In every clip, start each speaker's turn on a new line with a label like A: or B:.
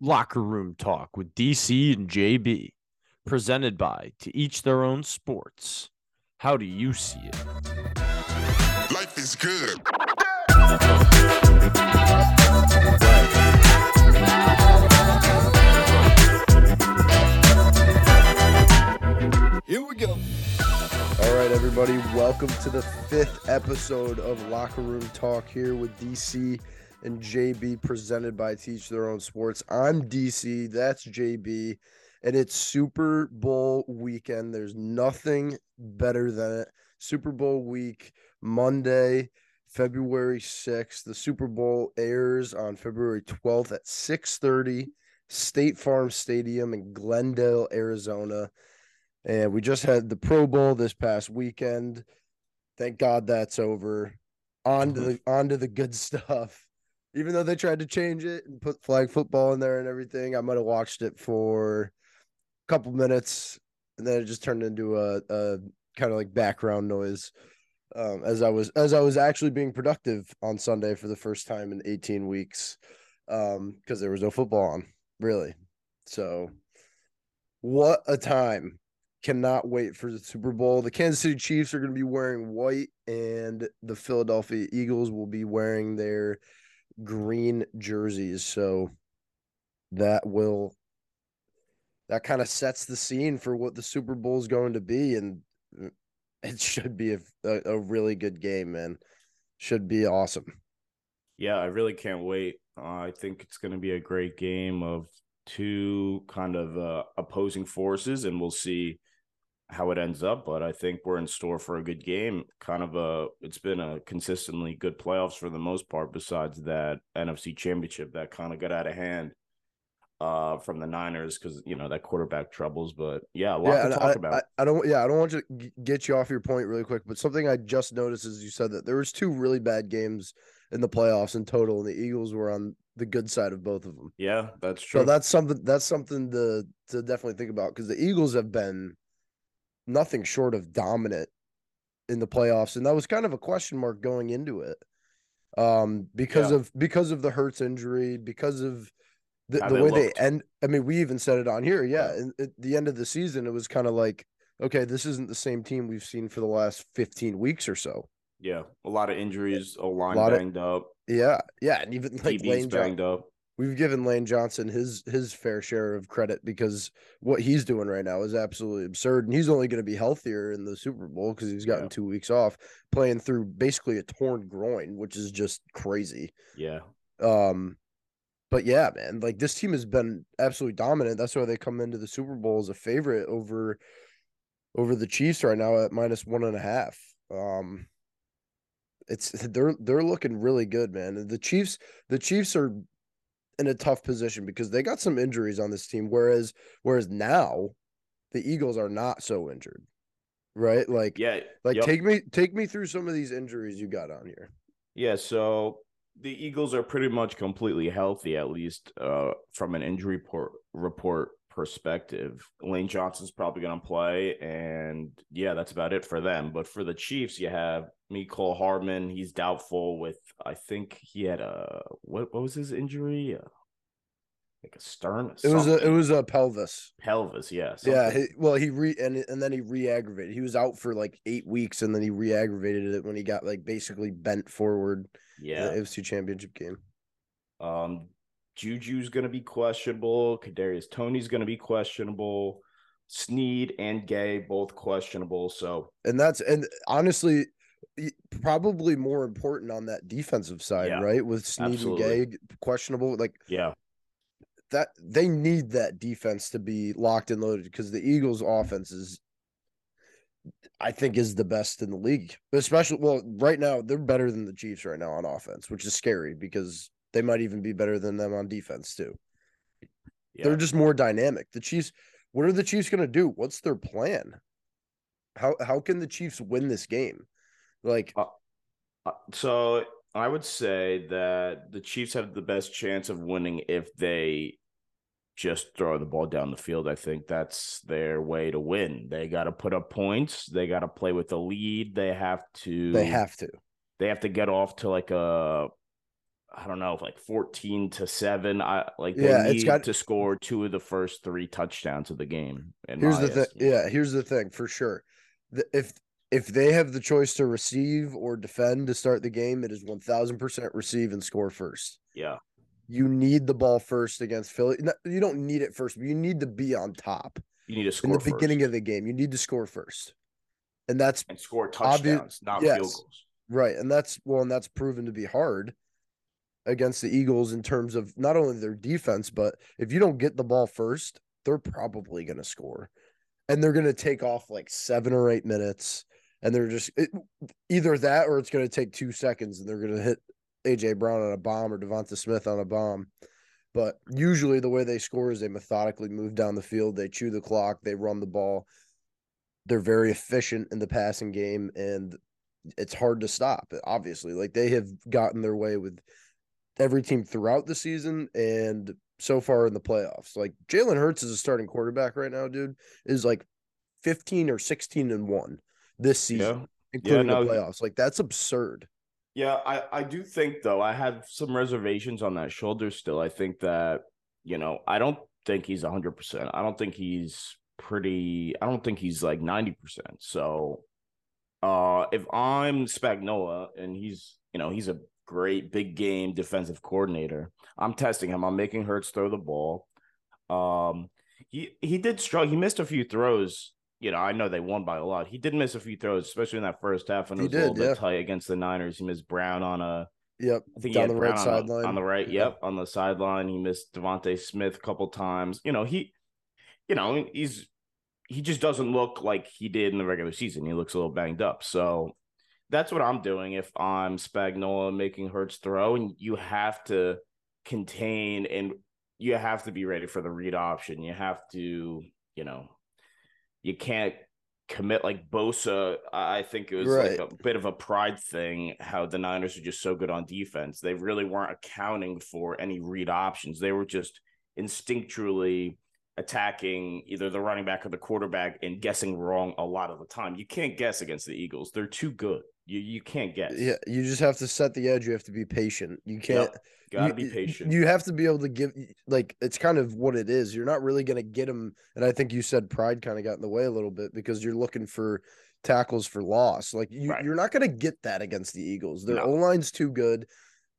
A: Locker Room Talk with DC and JB, presented by To Each Their Own Sports. How do you see it?
B: Life is good.
C: Here we go.
D: All right, everybody, welcome to the fifth episode of Locker Room Talk here with DC and JB, presented by Teach Their Own Sports. I'm DC, that's JB, and it's Super Bowl weekend. There's nothing better than it. Super Bowl week, Monday, February 6th. The Super Bowl airs on February 12th at 6:30, State Farm Stadium in Glendale, Arizona. And we just had the Pro Bowl this past weekend. Thank God that's over. On to mm-hmm. the on to the good stuff. Even though they tried to change it and put flag football in there and everything, I might have watched it for a couple minutes and then it just turned into a, a kind of like background noise. Um, as I was as I was actually being productive on Sunday for the first time in 18 weeks. Um, because there was no football on, really. So what a time cannot wait for the Super Bowl. The Kansas City Chiefs are going to be wearing white, and the Philadelphia Eagles will be wearing their green jerseys. So that will that kind of sets the scene for what the Super Bowl is going to be, and it should be a, a, a really good game, man. Should be awesome.
E: Yeah, I really can't wait. Uh, I think it's going to be a great game of two kind of uh, opposing forces, and we'll see how it ends up. But I think we're in store for a good game. Kind of a, it's been a consistently good playoffs for the most part. Besides that NFC Championship that kind of got out of hand uh from the Niners because you know that quarterback troubles. But yeah, a lot
D: yeah,
E: to talk
D: I,
E: about.
D: I, I don't. Yeah, I don't want to get you off your point really quick, but something I just noticed is you said that there was two really bad games in the playoffs in total, and the Eagles were on the good side of both of them.
E: yeah, that's true.
D: So that's something. That's something to to definitely think about because the Eagles have been nothing short of dominant in the playoffs, and that was kind of a question mark going into it, um, because
E: Yeah.
D: of because of the Hurts injury, because of the, the
E: they
D: way they end. I mean, we even said it on here. Yeah,
E: Yeah.
D: at the end of the season, it was kind of like, okay, this isn't the same team we've seen for the last fifteen weeks or so.
E: yeah, a lot of injuries. O line
D: Lot of-
E: banged up.
D: Yeah, yeah, and even like
E: DB's
D: Lane
E: banged up.
D: We've given Lane Johnson his his fair share of credit because what he's doing right now is absolutely absurd, and he's only going to be healthier in the Super Bowl because he's gotten
E: Yeah.
D: two weeks off, playing through basically a torn groin, which is just crazy.
E: Yeah,
D: Um, but yeah, man, like this team has been absolutely dominant. That's why they come into the Super Bowl as a favorite over over the Chiefs right now at minus one and a half. Um, it's they're they're looking really good, man. The Chiefs, the Chiefs are in a tough position because they got some injuries on this team. Whereas whereas now the Eagles are not so injured. Right? Like
E: yeah,
D: like
E: yep.
D: take me take me through some of these injuries you got on here.
E: Yeah, so the Eagles are pretty much completely healthy, at least uh, from an injury report, report perspective. Lane Johnson's probably going to play, and yeah, that's about it for them. But for the Chiefs, you have Mecole Hardman. He's doubtful with, I think he had a what? What was his injury? Uh, like a stern.
D: It was a it was a pelvis.
E: pelvis. Yeah.
D: Yeah, he, well, he re and and then he re-aggravated. He was out for like eight weeks, and then he re-aggravated it when he got like basically bent forward in
E: yeah.
D: the AFC Championship game.
E: Um, Juju's going to be questionable. Kadarius Toney's going to be questionable. Sneed and Gay both questionable. So
D: And that's and honestly, probably more important on that defensive side,
E: Yeah,
D: right? With
E: Sneed
D: and Gay questionable, like
E: yeah,
D: that they need that defense to be locked and loaded because the Eagles' offense is, I think, is the best in the league. Especially, well, right now they're better than the Chiefs right now on offense, which is scary because they might even be better than them on defense too.
E: yeah.
D: They're just more dynamic. The Chiefs, what are the Chiefs going to do? What's their plan? How how can the Chiefs win this game? Like,
E: Uh, so I would say that the Chiefs have the best chance of winning if they just throw the ball down the field. I think that's their way to win. They got to put up points. They got to play with the lead. They have to.
D: they have to.
E: they have to get off to like a I don't know, like 14 to 7. I like they
D: Yeah,
E: need
D: it's got-
E: to score two of the first three touchdowns of the game. And
D: Here's the thing. Yeah, here's the thing for sure. The, if if they have the choice to receive or defend to start the game, it is one thousand percent receive and score first.
E: Yeah.
D: You need the ball first against Philly. No, You don't need it first, but you need to be on top
E: You need to score in
D: the beginning of the game. You need to score first, and that's
E: and score touchdowns, not
D: yes.
E: field goals.
D: Right, and that's well, and that's proven to be hard against the Eagles in terms of not only their defense, but if you don't get the ball first, they're probably going to score, and they're going to take off like seven or eight minutes, and they're just it, either that or it's going to take two seconds, and they're going to hit AJ Brown on a bomb or DeVonta Smith on a bomb. But usually, the way they score is they methodically move down the field, they chew the clock, they run the ball. They're very efficient in the passing game, and it's hard to stop. Obviously, like they have gotten their way with every team throughout the season and so far in the playoffs. Like Jalen Hurts is a starting quarterback right now, dude. Is like fifteen or sixteen and one this season,
E: Yeah.
D: including
E: no,
D: the playoffs. Like that's absurd.
E: Yeah, I, I do think though I have some reservations on that shoulder still. I think that you know I don't think he's hundred percent. I don't think he's pretty. I don't think he's like ninety percent. So, uh, if I'm Spagnuolo and he's you know he's a great big game defensive coordinator, I'm testing him. I'm making Hurts throw the ball. Um, he he did struggle. He missed a few throws. You know, I know they won by a lot. He did miss a few throws, especially in that first half, and it
D: He
E: was a little
D: did,
E: bit tight against the Niners. He missed Brown on a
D: Yep.
E: I think
D: Down
E: he
D: the right
E: Brown on
D: sideline.
E: On the right,
D: Yeah.
E: yep, on the sideline. He missed DeVonta Smith a couple times. You know, he, you know, he's he just doesn't look like he did in the regular season. He looks a little banged up. So that's what I'm doing if I'm Spagnuolo making Hurts throw, and you have to contain and you have to be ready for the read option. You have to, you know, you can't commit like Bosa. I think it was
D: Right.
E: like a bit of a pride thing how the Niners are just so good on defense. They really weren't accounting for any read options. They were just instinctually attacking either the running back or the quarterback and guessing wrong a lot of the time. You can't guess against the Eagles. They're too good. You you can't guess.
D: Yeah, you just have to set the edge. You have to be patient. You can't.
E: Gotta
D: you-
E: be patient.
D: You have to be able to give like it's kind of what it is. You're not really going to get them. and I think you said pride kind of got in the way a little bit because you're looking for tackles for loss. Like you,
E: Right.
D: you're not going to get that against the Eagles. Their
E: No.
D: O line's too good,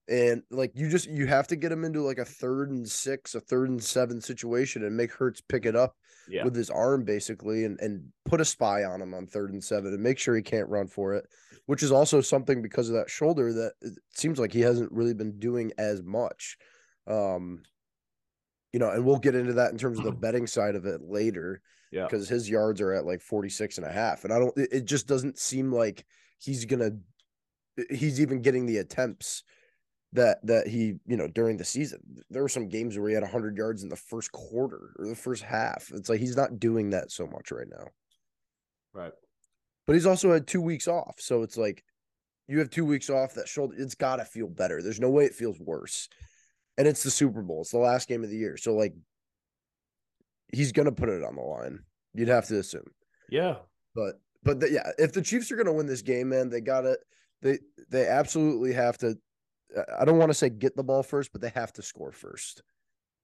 D: and like you just you have to get him into like a third and six, a third and seven situation, and make Hurts pick it up
E: yeah.
D: with his arm basically, and and put a spy on him on third and seven, and make sure he can't run for it. Which is also something because of that shoulder that it seems like he hasn't really been doing as much. Um, you know, and we'll get into that in terms of the betting side of it later
E: yeah.
D: because his yards are at like 46 and a half. And I don't, it, it just doesn't seem like he's to, he's even getting the attempts that, that he, you know, during the season. There were some games where he had 100 yards in the first quarter or the first half. It's like he's not doing that so much right now.
E: Right.
D: But he's also had two weeks off. So it's like you have two weeks off that shoulder, it's got to feel better. There's no way it feels worse. And it's the Super Bowl. It's the last game of the year. So like he's going to put it on the line. You'd have to assume.
E: Yeah.
D: But but the, yeah, if the Chiefs are going to win this game, man, they got to they they absolutely have to I don't want to say get the ball first, but they have to score first.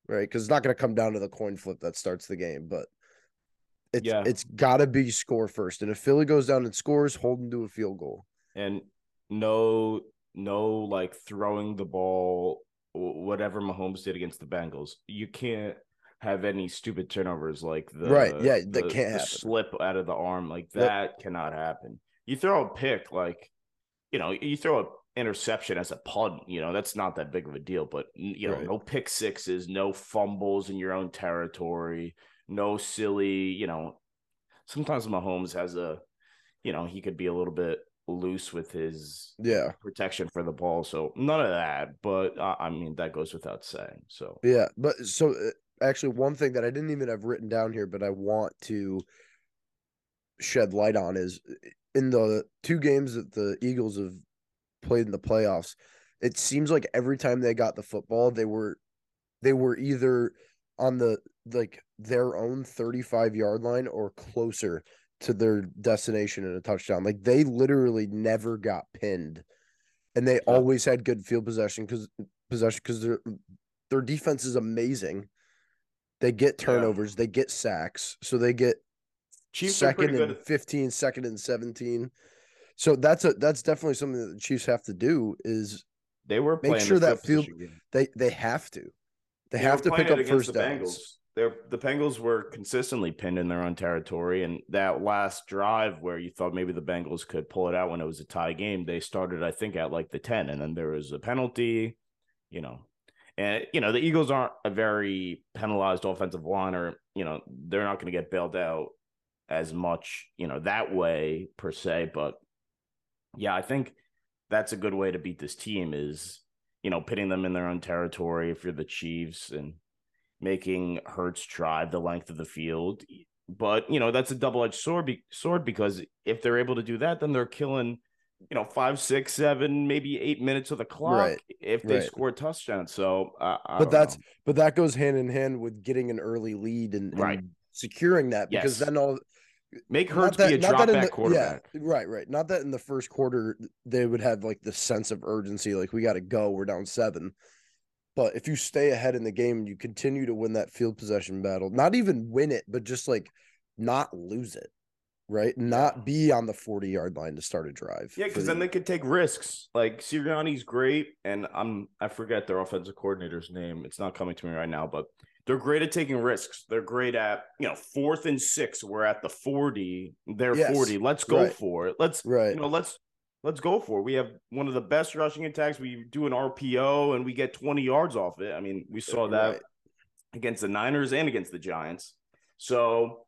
D: Right? Cuz it's not going to come down to the coin flip that starts the game, but it's
E: Yeah.
D: it's got to be score first. And if Philly goes down and scores, hold them to a field goal.
E: and no no like throwing the ball wh- whatever Mahomes did against the Bengals. You can't have any stupid turnovers like the
D: Right, yeah, that
E: the,
D: can't
E: the slip out of the arm like
D: Yep.
E: that cannot happen. You throw a pick like you know, you throw a interception as a punt, you know, that's not that big of a deal, but you know,
D: Right.
E: no pick sixes, no fumbles in your own territory, no silly, you know, sometimes Mahomes has a you know, he could be a little bit loose with his
D: Yeah.
E: protection for the ball. So none of that, but uh, I mean that goes without saying. So
D: Yeah, but so uh, actually, one thing that I didn't even have written down here, but I want to shed light on is uh, in the two games that the Eagles have played in the playoffs. It seems like every time they got the football, they were they were either on the like their own 35 yard line or closer to their destination in a touchdown. Like they literally never got pinned. And they always had good field possession because possession because their their defense is amazing. They get
E: Yeah.
D: turnovers, they get sacks, so they get
E: Chiefs
D: second and
E: at-
D: 15, second and 17. So that's a that's definitely something that the Chiefs have to do is
E: They were
D: make sure that
E: field game.
D: they they have to. They,
E: They
D: have to pick up first
E: the
D: downs.
E: They're, the Bengals were consistently pinned in their own territory, and that last drive where you thought maybe the Bengals could pull it out when it was a tie game, they started, I think, at like the ten, and then there was a penalty, you know, and you know the Eagles aren't a very penalized offensive line, or you know they're not going to get bailed out as much, you know, that way per se, but yeah, I think that's a good way to beat this team is you know pitting them in their own territory if you're the Chiefs and making Hurts drive the length of the field. But you know that's a double edged sword. Be- sword because if they're able to do that, then they're killing you know five, six, seven, maybe eight minutes of the clock
D: Right,
E: if they
D: right.
E: score touchdown. So, uh,
D: But that's
E: know.
D: but that goes hand in hand with getting an early lead and, and
E: Right.
D: securing that because
E: Yes.
D: then all
E: make Hurts
D: that-
E: be a drop back
D: the-
E: quarterback.
D: Yeah, right, right. Not that in the first quarter they would have like the sense of urgency, like we got to go, we're down seven. But if you stay ahead in the game and you continue to win that field possession battle, not even win it, but just like not lose it, right? Not be on the 40 yard line to start a drive.
E: Yeah, because
D: the-
E: then they could take risks. Like Sirianni's great, and I'm I forget their offensive coordinator's name. It's not coming to me right now, but they're great at taking risks. They're great at you know fourth and six. We're at the forty. They're
D: Yes,
E: forty. Let's go
D: right.
E: for it. Let's
D: right.
E: you know let's let's go for it. We have one of the best rushing attacks. We do an RPO and we get twenty yards off it. I mean, we saw that
D: Right.
E: against the Niners and against the Giants. So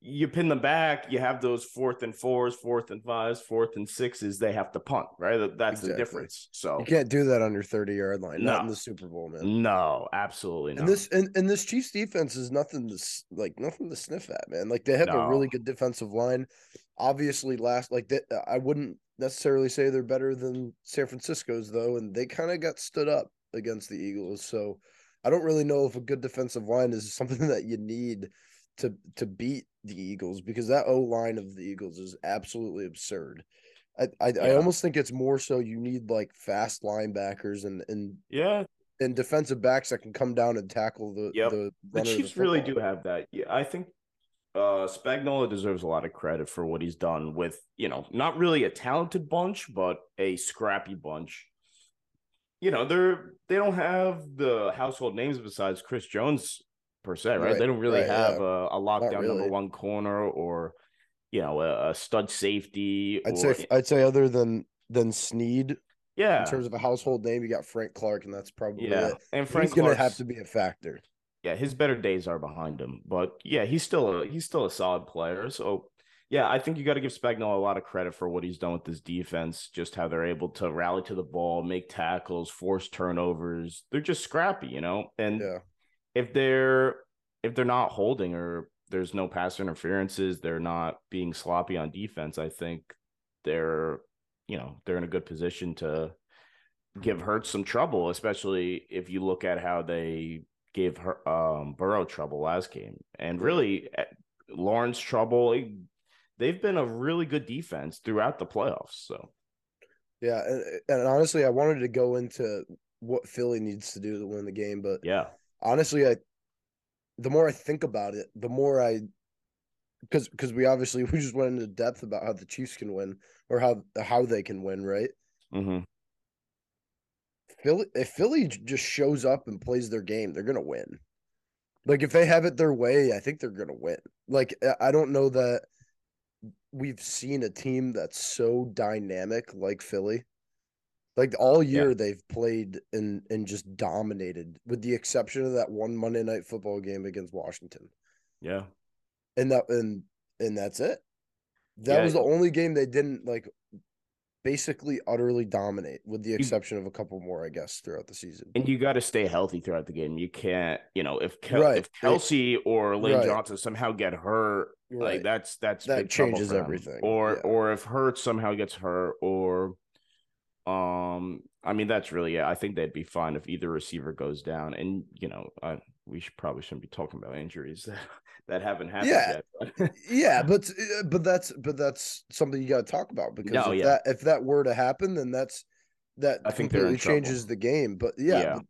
E: you pin them back, you have those fourth and fours, fourth and fives, fourth and sixes. They have to punt, right? That- That's the difference. So
D: You can't do that on your 30 yard line, not in the Super Bowl, man.
E: no, absolutely not.
D: And this and, and this Chiefs defense is nothing to like nothing to sniff at, man. Like they have a really good defensive line. Obviously, last like that, I wouldn't necessarily say they're better than San Francisco's though, and they kind of got stood up against the Eagles. So I don't really know if a good defensive line is something that you need to to beat the Eagles because that O line of the Eagles is absolutely absurd. I I, I almost think it's more so you need like fast linebackers and and
E: yeah,
D: and defensive backs that can come down and tackle the
E: Yep.
D: the,
E: the Chiefs really do have that. Yeah, I think uh Spagnuolo deserves a lot of credit for what he's done with, you know, not really a talented bunch, but a scrappy bunch. You know, they're they don't have the household names besides Chris Jones per se, right?
D: Right,
E: They don't really
D: right,
E: have
D: yeah.
E: a, a lockdown number one corner or you know a, a stud safety.
D: I'd
E: or,
D: say I'd say other than than Sneed
E: yeah,
D: in terms of a household name, you got Frank Clark, and that's probably
E: yeah,
D: it.
E: and
D: He's
E: Frank
D: gonna have to be a factor.
E: yeah, his better days are behind him. But yeah, he's still a he's still a solid player. So yeah, I think you got to give Spagnuolo a lot of credit for what he's done with this defense, just how they're able to rally to the ball, make tackles, force turnovers. They're just scrappy, you know. And
D: Yeah,
E: if they're if they're not holding or there's no pass interferences, they're not being sloppy on defense, I think they're you know, they're in a good position to give Hurts some trouble, especially if you look at how they gave her um Burrow trouble last game. And really eh, Lawrence trouble. eh, They've been a really good defense throughout the playoffs. So
D: yeah, and, and honestly, I wanted to go into what Philly needs to do to win the game, but
E: yeah.
D: Honestly, I the more I think about it, the more I because because we obviously we just went into depth about how the Chiefs can win or how how they can win, right?
E: hmm
D: Philly if Philly just shows up and plays their game, they're gonna win. Like if they have it their way, I think they're gonna win. Like I don't know that we've seen a team that's so dynamic like Philly. Like all year they've played and and just dominated, with the exception of that one Monday night football game against Washington.
E: Yeah.
D: And that and and that's it. That
E: Yeah.
D: was the only game they didn't like basically utterly dominate, with the exception of a couple more, I guess, throughout the season.
E: And you got to stay healthy throughout the game. You can't, you know, if Kel-
D: Right.
E: if Kelce or Lane
D: Right.
E: Johnson somehow get hurt, like that's that's
D: That
E: big
D: changes everything,
E: Or
D: yeah.
E: or if hurt somehow gets hurt, or um, I mean that's really yeah. I think they'd be fine if either receiver goes down. And you know, I, we should probably shouldn't be talking about injuries that, that haven't happened
D: Yeah.
E: yet.
D: yeah, but uh, but that's but that's something you got to talk about because
E: No,
D: if
E: yeah.
D: that if that were to happen, then that's that
E: I think
D: completely changes
E: trouble.
D: the game. But yeah,
E: Yeah.
D: but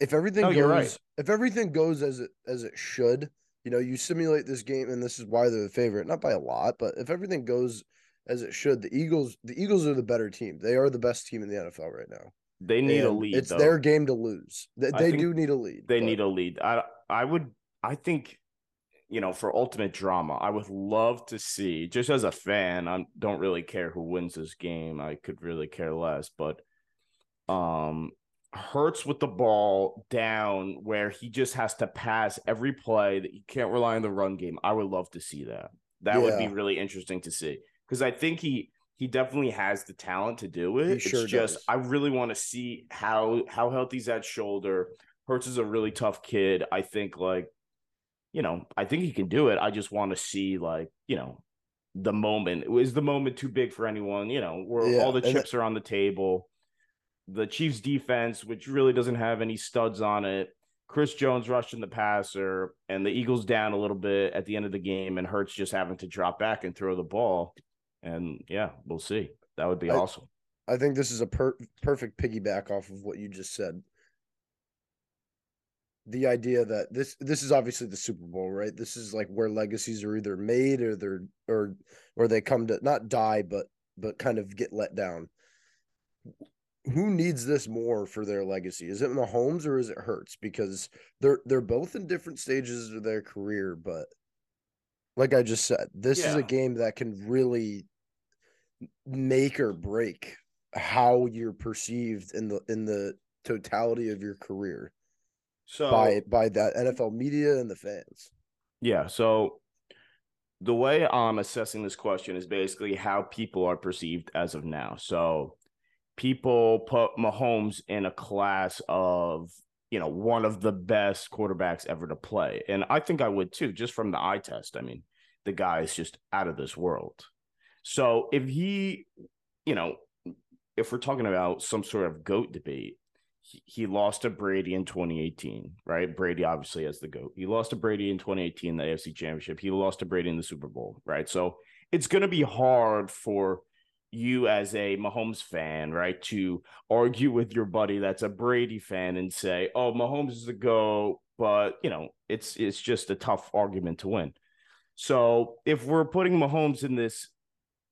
D: if everything
E: No,
D: goes
E: right.
D: if everything goes as it as it should, you know, you simulate this game, and this is why they're the favorite, not by a lot, but if everything goes as it should, the Eagles the Eagles are the better team. They are the best team in the NFL right now.
E: They need a lead.
D: It's
E: though.
D: their game to lose. They, they do need a lead.
E: They
D: but-
E: need a lead. I I would I think you know for ultimate drama, I would love to see just as a fan. I don't really care who wins this game. I could really care less, but um Hurts with the ball down where he just has to pass every play that you can't rely on the run game. I would love to see that. That would be really interesting to see because I think he he definitely has the talent to do it.
D: He
E: it's
D: sure
E: just
D: does.
E: I really want to see how how healthy's that shoulder. Hurts is a really tough kid. I think like, you know, I think he can do it. I just want to see like, you know, the moment. Is the moment too big for anyone? You know, where
D: Yeah,
E: all the
D: and that-
E: chips are on the table. The Chiefs defense, which really doesn't have any studs on it. Chris Jones rushing the passer, and the Eagles down a little bit at the end of the game, and Hurts just having to drop back and throw the ball. And yeah, we'll see. That would be
D: I-
E: awesome.
D: I think this is a per- perfect piggyback off of what you just said. The idea that this this is obviously the Super Bowl, right? This is like where legacies are either made or they're or or they come to not die, but but kind of get let down. Who needs this more for their legacy? Is it Mahomes or is it Hurts? Because they're they're both in different stages of their career, but like I just said, this is a game that can really make or break how you're perceived in the in the totality of your career
E: So
D: by by that NFL media and the fans.
E: Yeah. So the way I'm assessing this question is basically how people are perceived as of now. So people put Mahomes in a class of, you know, one of the best quarterbacks ever to play. And I think I would too, just from the eye test. I mean, the guy is just out of this world. So if he, you know, if we're talking about some sort of GOAT debate, he, lost to Brady in 2018, right? Brady obviously has the GOAT. He lost to Brady in 2018, the AFC Championship. He lost to Brady in the Super Bowl, right? So it's going to be hard for you as a Mahomes fan, right, to argue with your buddy that's a Brady fan and say, "Oh, Mahomes is the GOAT," but you know, it's it's just a tough argument to win. So if we're putting Mahomes in this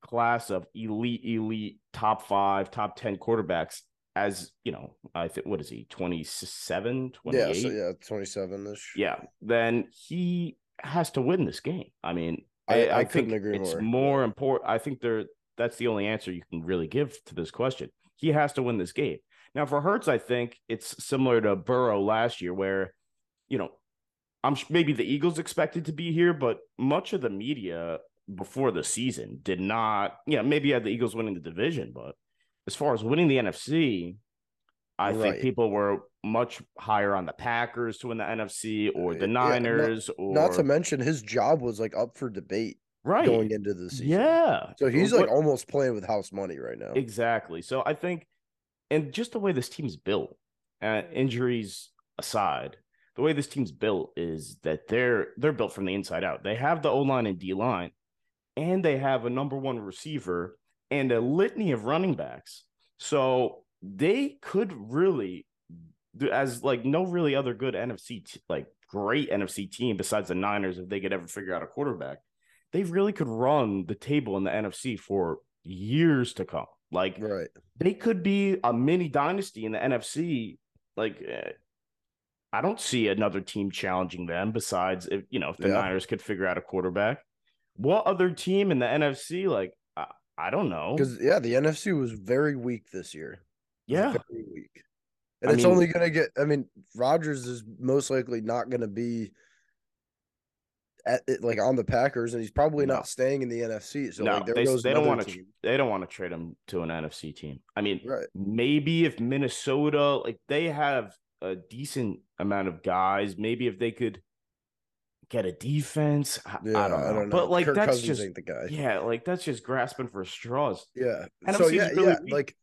E: class of elite, elite, top five, top 10 quarterbacks, as you know, I think what is he, 27, 28?
D: Yeah, so yeah, twenty seven ish.
E: Yeah, then he has to win this game. I mean,
D: I-
E: I,
D: I
E: think
D: couldn't agree
E: it's
D: more.
E: more important. I think there that's the only answer you can really give to this question. He has to win this game. Now for Hurts, I think it's similar to Burrow last year, where you know, I'm sh- maybe the Eagles expected to be here, but much of the media before the season did not. Yeah, maybe had the Eagles winning the division, but as far as winning the NFC, I
D: Right.
E: think people were much higher on the Packers to win the NFC or the
D: Uh, Yeah, not-
E: Niners or
D: Not to mention his job was like up for debate
E: right.
D: going into the season.
E: yeah.
D: So he's like almost playing with house money right now.
E: Exactly. So I think, and just the way this team's built, uh, injuries aside, the way this team's built is that they're they're built from the inside out. They have the O line and D line, and they have a number one receiver and a litany of running backs. So they could really, do- as like no really other good NFC t- like great NFC team besides the Niners, if they could ever figure out a quarterback, they really could run the table in the NFC for years to come. Like
D: Right.
E: they could be a mini dynasty in the NFC. Like, eh, I don't see another team challenging them besides if you know if the
D: Yeah.
E: Niners could figure out a quarterback. What other team in the NFC? Like, I, I don't know.
D: Because yeah, the NFC was very weak this year.
E: Yeah,
D: Very weak. And
E: I
D: it's
E: mean-
D: only gonna get I mean, Rodgers is most likely not gonna be at it, like on the Packers, and he's probably
E: No.
D: not staying in the NFC. So
E: no,
D: like there
E: they, they don't want to.
D: team.
E: They don't want to trade him to an NFC team. I mean,
D: Right.
E: maybe if Minnesota, like they have a decent amount of guys, maybe if they could get a defense, I,
D: Yeah,
E: I, don't know. But like
D: Kirk
E: that's
D: Cousins
E: just
D: ain't the guy.
E: yeah, like that's just grasping for straws.
D: Yeah.
E: NFC
D: so yeah,
E: really
D: yeah,
E: weak.
D: like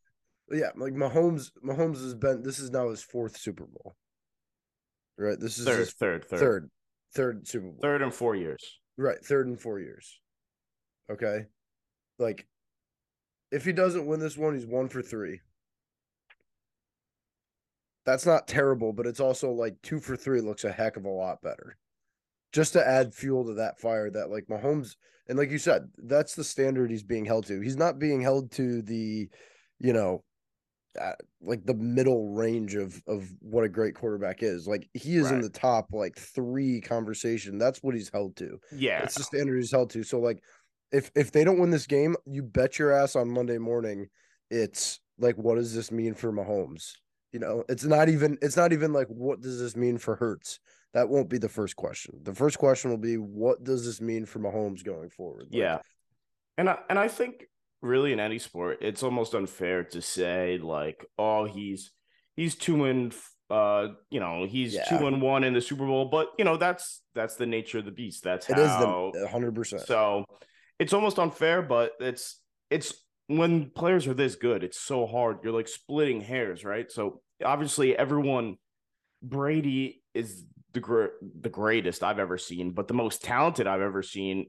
D: yeah, like Mahomes. Mahomes has been. This is now his fourth Super Bowl. Right. This is
E: Third,
D: his
E: third, third,
D: third, third Super Bowl.
E: third and four years.
D: Right, third and four years. Okay. Like if he doesn't win this one, he's one for three. that's not terrible, but it's also like two for three looks a heck of a lot better. Just to add fuel to that fire that like Mahomes and like you said, that's the standard he's being held to. He's not being held to the, you know, uh, like the middle range of of what a great quarterback is. Like he is in the top like three conversation. That's what he's held to.
E: Yeah.
D: It's the standard he's held to. So like if if they don't win this game, you bet your ass on Monday morning, it's like what does this mean for Mahomes? You know, it's not even it's not even like what does this mean for Hurts? That won't be the first question. The first question will be what does this mean for Mahomes going forward? Like,
E: Yeah. And I and I think really in any sport, it's almost unfair to say like, oh, he's he's two and uh, you know, he's
D: Yeah.
E: two and one in the Super Bowl, but you know, that's that's the nature of the beast. That's
D: it the hundred percent.
E: so it's almost unfair, but it's it's when players are this good, it's so hard. You're like splitting hairs, right? So obviously everyone Brady is the gr- the greatest I've ever seen, but the most talented I've ever seen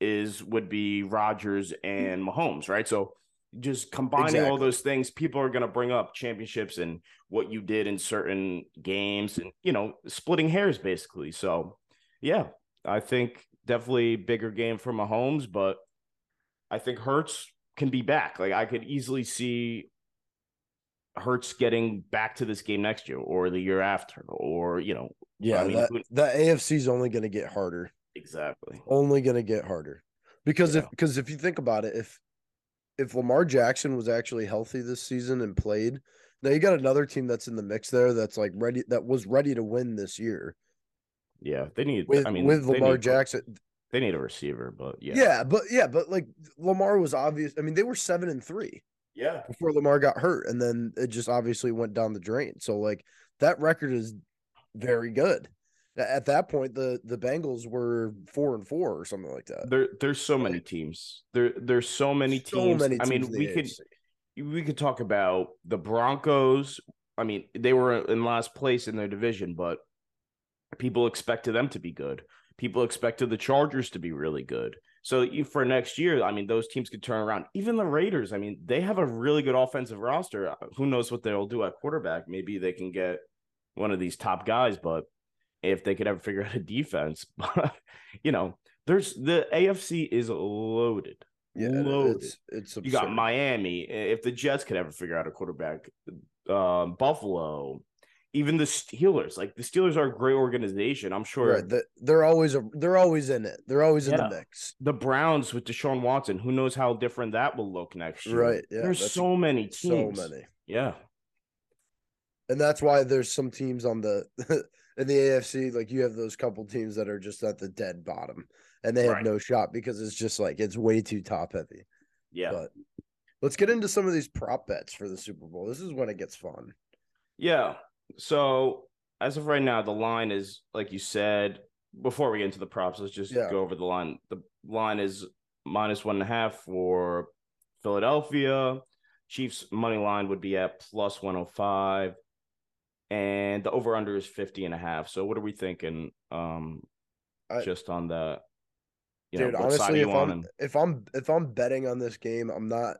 E: is would be Rodgers and mm-hmm. Mahomes, right? So just combining all those things, people are going to bring up championships and what you did in certain games and you know, splitting hairs basically. So, yeah, I think definitely bigger game for Mahomes, but I think Hurts can be back. Like I could easily see Hurts getting back to this game next year or the year after, or you know,
D: Yeah,
E: I mean,
D: that,
E: who-
D: the AFC is only going to get harder.
E: Exactly.
D: Only going to get harder because if because if you think about it, if if Lamar Jackson was actually healthy this season and played, now you got another team that's in the mix there that's like ready that was ready to win this year
E: Yeah, they need.
D: with
E: I mean,
D: with Lamar
E: need-
D: Jackson.
E: They need a receiver, but yeah,
D: Yeah. but yeah, but like Lamar was obvious. I mean, they were seven and three
E: yeah,
D: before Lamar got hurt, and then it just obviously went down the drain. So like that record is very good. At that point, the the Bengals were four and four or something like that.
E: There, there's so many teams. There, there's so many
D: So
E: teams.
D: many
E: I mean,
D: teams
E: we could we could talk about the Broncos. I mean, they were in last place in their division, but people expected them to be good. People expected the Chargers to be really good. So for next year, I mean, those teams could turn around. Even the Raiders, I mean, they have a really good offensive roster. Who knows what they'll do at quarterback? Maybe they can get one of these top guys, but if they could ever figure out a defense, but you know, there's the AFC is loaded.
D: Yeah,
E: loaded.
D: it's it's
E: You got. Miami. If the Jets could ever figure out a quarterback, um, Buffalo, even the Steelers. Like the Steelers are a great organization. I'm sure
D: right. the- They're always a, they're always in it. They're always in
E: Yeah.
D: the mix.
E: the Browns with Deshaun Watson. Who knows how different that will look next year?
D: Right, yeah,
E: There's so many teams.
D: So many.
E: Yeah.
D: And that's why there's some teams on the in the AFC, like you have those couple teams that are just at the dead bottom and they have
E: Right.
D: no shot because it's just like it's way too top heavy.
E: Yeah.
D: But let's get into some of these prop bets for the Super Bowl. This is when it gets fun.
E: Yeah. So as of right now, the line is like you said. Before we get into the props, let's just
D: Yeah.
E: go over the line. The line is minus one and a half for Philadelphia. Chiefs money line would be at plus 105. And the over under is 50 and a half. So what are we thinking? Um
D: I-
E: just on the you
D: Dude,
E: know,
D: honestly, if? I'm
E: And,
D: if I'm if I'm betting on this game, I'm not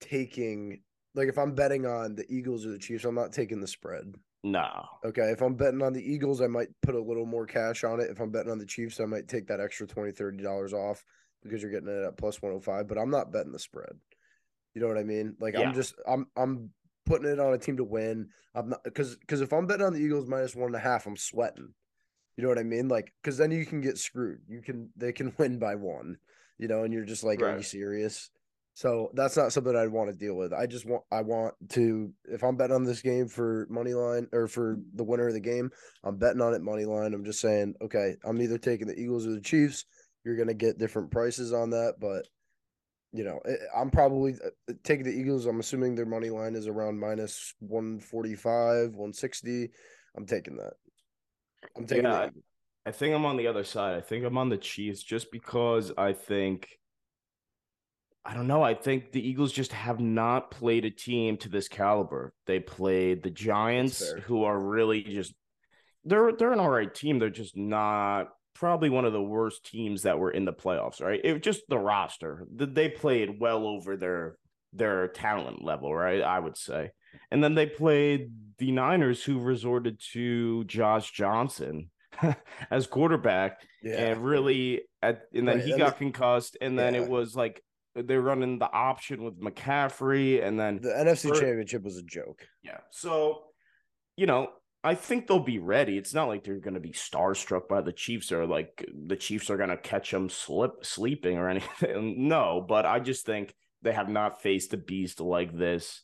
D: taking like if I'm betting on the Eagles or the Chiefs, I'm not taking the spread.
E: no.
D: Okay. If I'm betting on the Eagles, I might put a little more cash on it. If I'm betting on the Chiefs, I might take that extra 20 $30 off because you're getting it at plus 105, but I'm not betting the spread. You know what I mean? Like
E: Yeah.
D: I'm just I'm I'm putting it on a team to win. I'm not because because if I'm betting on the Eagles minus one and a half, I'm sweating. You know what I mean? Like because then you can get screwed. You can they can win by one. You know, and you're just like, are you serious? So that's not something I'd want to deal with. I just want I want to if I'm betting on this game for money line or for the winner of the game, I'm betting on it money line. I'm just saying, okay, I'm either taking the Eagles or the Chiefs. You're gonna get different prices on that, but you know, I- I'm probably uh, taking the Eagles. I'm assuming their money line is around minus 145, 160. I'm taking that. I'm taking
E: Yeah, I- think I'm on the other side. I think I'm on the Chiefs just because I think I don't know. I think the Eagles just have not played a team to this caliber. They played the Giants, who are really just they're they're an all right team. They're just not probably one of the worst teams that were in the playoffs, right? It just the roster. Th- They played well over their their talent level, right? I would say. And then they played the Niners, who resorted to Josh Johnson as quarterback, and really, at, and then he got concussed, and then
D: Yeah.
E: it was like they're running the option with McCaffrey, and then
D: The NFC Championship was a joke.
E: yeah. So, you know, I think they'll be ready. It's not like they're going to be starstruck by the Chiefs or like the Chiefs are going to catch them slip sleeping or anything. No, but I just think they have not faced a beast like this.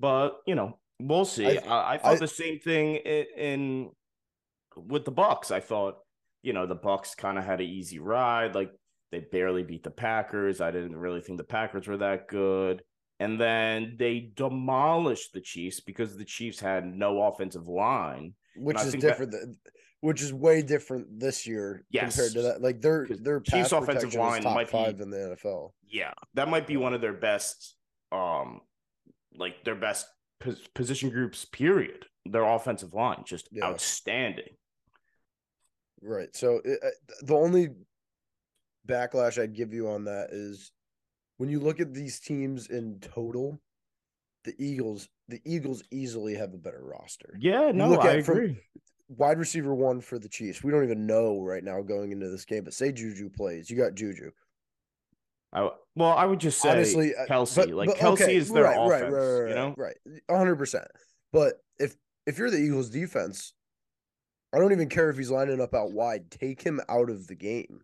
E: But, you know, we'll see.
D: I-
E: I, I thought
D: I-
E: the same thing in, in with the Bucks. I thought, you know, the Bucks kind of had an easy ride. Like they barely beat the Packers. I didn't really think the Packers were that good. And then they demolished the Chiefs because the Chiefs had no offensive line.
D: which is
E: that-
D: different. th- which is way different this year compared to that. Like their their
E: Chiefs' offensive line
D: top
E: might be-
D: five in the NFL.
E: Yeah, that might be one of their best, um, like their best pos- position groups. Period. Their offensive line just
D: Yeah.
E: outstanding.
D: Right. So it, uh, the only backlash I'd give you on that is when you look at these teams in total, the Eagles, the Eagles easily have a better roster.
E: Yeah, no, I agree.
D: Wide receiver one for the Chiefs. We don't even know right now going into this game, but say Juju plays, you got Juju.
E: I, well, I would just say
D: Honestly, uh,
E: Kelce.
D: but-
E: like
D: but
E: Kelce
D: okay,
E: is their
D: right,
E: offense.
D: right, right, right,
E: you know,
D: right, hundred percent. But if if you're the Eagles defense, I don't even care if he's lining up out wide. Take him out of the game.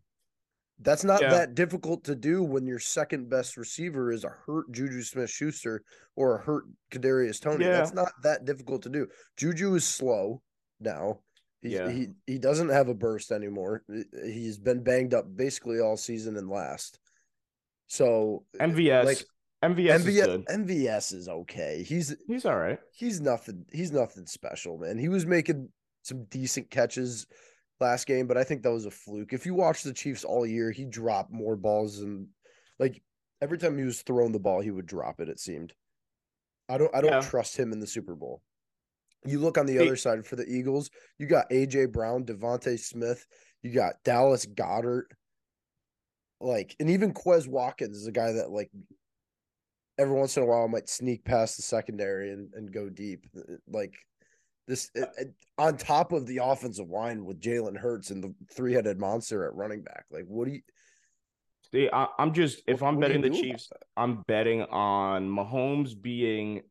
D: That's not
E: Yeah.
D: that difficult to do when your second best receiver is a hurt Juju Smith Schuster or a hurt Kadarius Toney.
E: Yeah.
D: That's not that difficult to do. Juju is slow now. He's,
E: Yeah.
D: He he doesn't have a burst anymore. He's been banged up basically all season and last. So
E: MVS.
D: like,
E: MVS, is
D: MVS,
E: good.
D: MVS is okay. He's
E: He's all right.
D: he's nothing. He's nothing special, man. He was making some decent catches last game, but I think that was a fluke. If you watch the Chiefs all year, he dropped more balls than like every time he was throwing the ball, he would drop it. It seemed. I don't. I don't
E: Yeah.
D: trust him in the Super Bowl. You look on the other side for the Eagles. You got AJ Brown, DeVonta Smith. You got Dallas Goedert. Like, and even Quez Watkins is a guy that like every once in a while might sneak past the secondary and, and go deep. Like this it, it- on top of the offensive line with Jalen Hurts and the three headed monster at running back. Like, what do you?
E: See, I, I'm just if
D: what-
E: I'm
D: what
E: betting the Chiefs. I'm betting on Mahomes being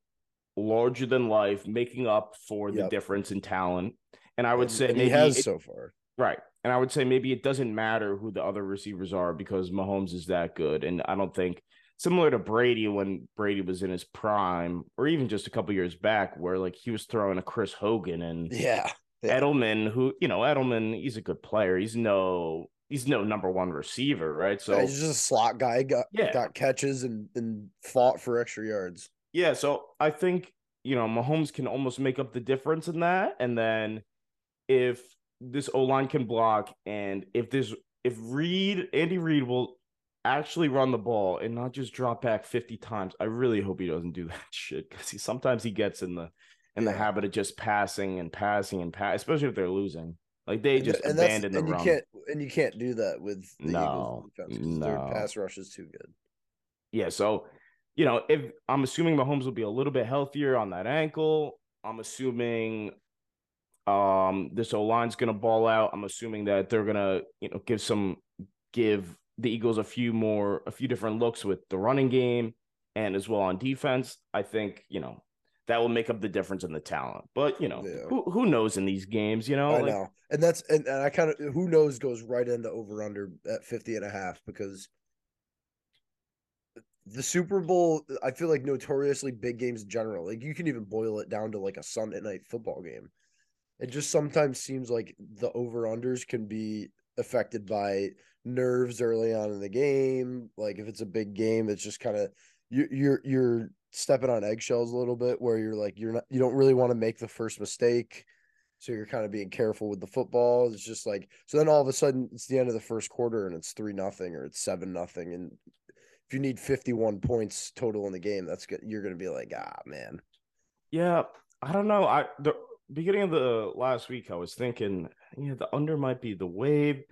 E: larger than life, making up for the
D: Yep.
E: difference in talent. And I would
D: And-
E: say
D: and
E: maybe
D: he has
E: it-
D: so far.
E: right. And I would say maybe it doesn't matter who the other receivers are because Mahomes is that good. And I don't think similar to Brady when Brady was in his prime, or even just a couple years back, where like he was throwing a Chris Hogan and
D: Yeah. Yeah.
E: Edelman, who you know, Edelman, he's a good player. He's no he's no number one receiver, right? So
D: So he's just a slot guy. Got
E: Yeah.
D: got catches and and fought for extra yards.
E: Yeah, so I think you know Mahomes can almost make up the difference in that, and then if this O line can block, and if this if Reid Andy Reid will actually run the ball and not just drop back fifty times, I really hope he doesn't do that shit because he sometimes he gets in the in the habit of just passing and passing and pass, especially if they're losing. Like they just
D: and
E: abandon the
D: and you
E: run.
D: can't and you can't do that with the
E: No,
D: Eagles defense 'cause their
E: no.
D: pass rush is too good.
E: Yeah, so you know, if I'm assuming Mahomes will be a little bit healthier on that ankle, I'm assuming um this O line's gonna ball out. I'm assuming that they're gonna, you know, give some give the Eagles a few more a few different looks with the running game and as well on defense. I think, you know, that will make up the difference in the talent. But you know,
D: Yeah.
E: who who knows in these games, you know?
D: I
E: Like,
D: know. And that's and, and I kind of who knows goes right into over under at 50 and a half because the Super Bowl I feel like notoriously big games in general. Like you can even boil it down to like a Sunday night football game. It just sometimes seems like the over unders can be affected by nerves early on in the game. Like if it's a big game, it's just kind of you you're you're stepping on eggshells a little bit where you're like you're not you don't really want to make the first mistake. So you're kind of being careful with the football. It's just like so then all of a sudden it's the end of the first quarter and it's three nothing or it's seven nothing. And if you need 51 points total in the game, that's good. You're gonna be like, ah man.
E: Yeah, I don't know. I the beginning of the last week, I was thinking, yeah, the under might be the wave,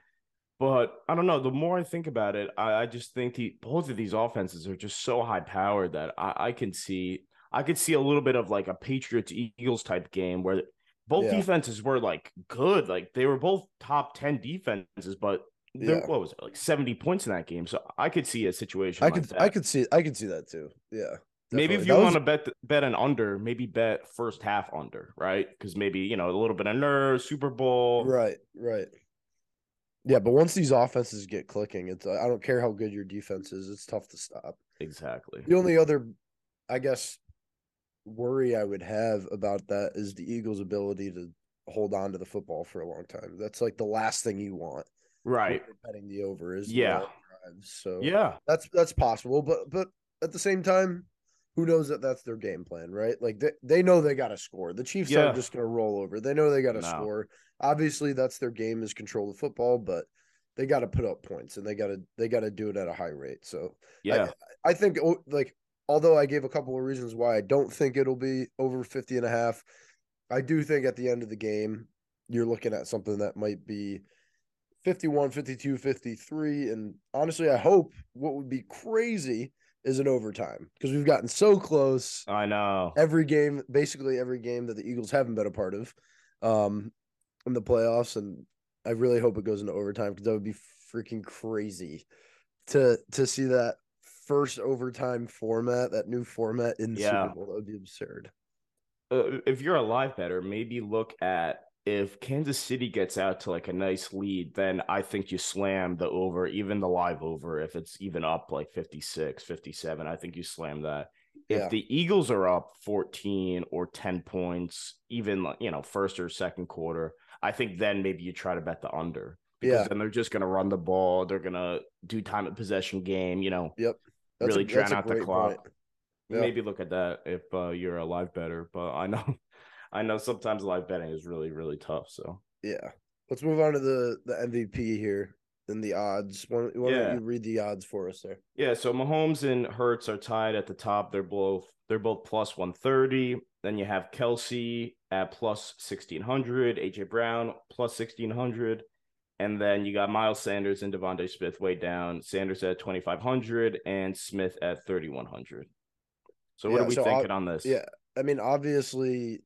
E: but I don't know. The more I think about it, I, I just think the both of these offenses are just so high powered that I, I can see. I could see a little bit of like a Patriots Eagles type game where both
D: Yeah.
E: defenses were like good. Like they were both top 10 defenses, but there,
D: Yeah.
E: what was it, like 70 points in that game? So I could see a situation
D: I
E: like
D: could
E: that.
D: I could see I could see that too. Yeah.
E: Maybe if you
D: That
E: want to bet bet an under, maybe bet first half under, right? Because maybe you know a little bit of nerves, Super Bowl,
D: Right, right. Yeah, but once these offenses get clicking, it's I don't care how good your defense is, it's tough to stop.
E: Exactly.
D: The only other, I guess, worry I would have about that is the Eagles' ability to hold on to the football for a long time. That's like the last thing you want.
E: Right.
D: Betting the over is
E: Yeah.
D: So
E: Yeah.
D: that's that's possible, but but at the same time, who knows that that's their game plan, right? Like they, they know they got to score. The Chiefs
E: Yeah.
D: aren't just going to roll over. They know they got to
E: No.
D: score. Obviously, that's their game is control the football, but they got to put up points and they got to they got to do it at a high rate. So
E: Yeah.
D: I think oh, like although I gave a couple of reasons why I don't think it'll be over 50 and a half, I do think at the end of the game you're looking at something that might be 51, 52, 53 and honestly I hope what would be crazy is an overtime because we've gotten so close
E: I know.
D: every game basically every game that the Eagles haven't been a part of um in the playoffs and I really hope it goes into overtime because that would be freaking crazy to to see that first overtime format, that new format in the
E: Yeah.
D: Super Bowl. That would be absurd.
E: Uh, if you're a live better, maybe look at if Kansas City gets out to like a nice lead, then I think you slam the over, even the live over. If it's even up like 56, 57, I think you slam that.
D: Yeah.
E: If the Eagles are up 14 or 10 points, even like, you know, first or second quarter, I think then maybe you try to bet the under. Because
D: Yeah.
E: then they're just gonna run the ball, they're gonna do time of possession game, you know,
D: Yep. That's
E: really
D: a,
E: drown out the clock.
D: Yeah.
E: Maybe look at that if uh, you're a live better. But I know, I know sometimes live betting is really really tough. So
D: Yeah. Let's move on to the the MVP here and the odds. Why, don't- why
E: Yeah.
D: don't you read the odds for us there?
E: yeah, so Mahomes and Hurts are tied at the top. They're both they're both plus one thirty. Then you have Kelce at plus sixteen hundred, AJ Brown plus sixteen hundred. And then you got Miles Sanders and DeVonta Smith way down. Sanders at 2,500 and Smith at 3,100. So what
D: Yeah,
E: are we
D: so
E: thinking
D: I'll-
E: on this?
D: Yeah. I mean, obviously,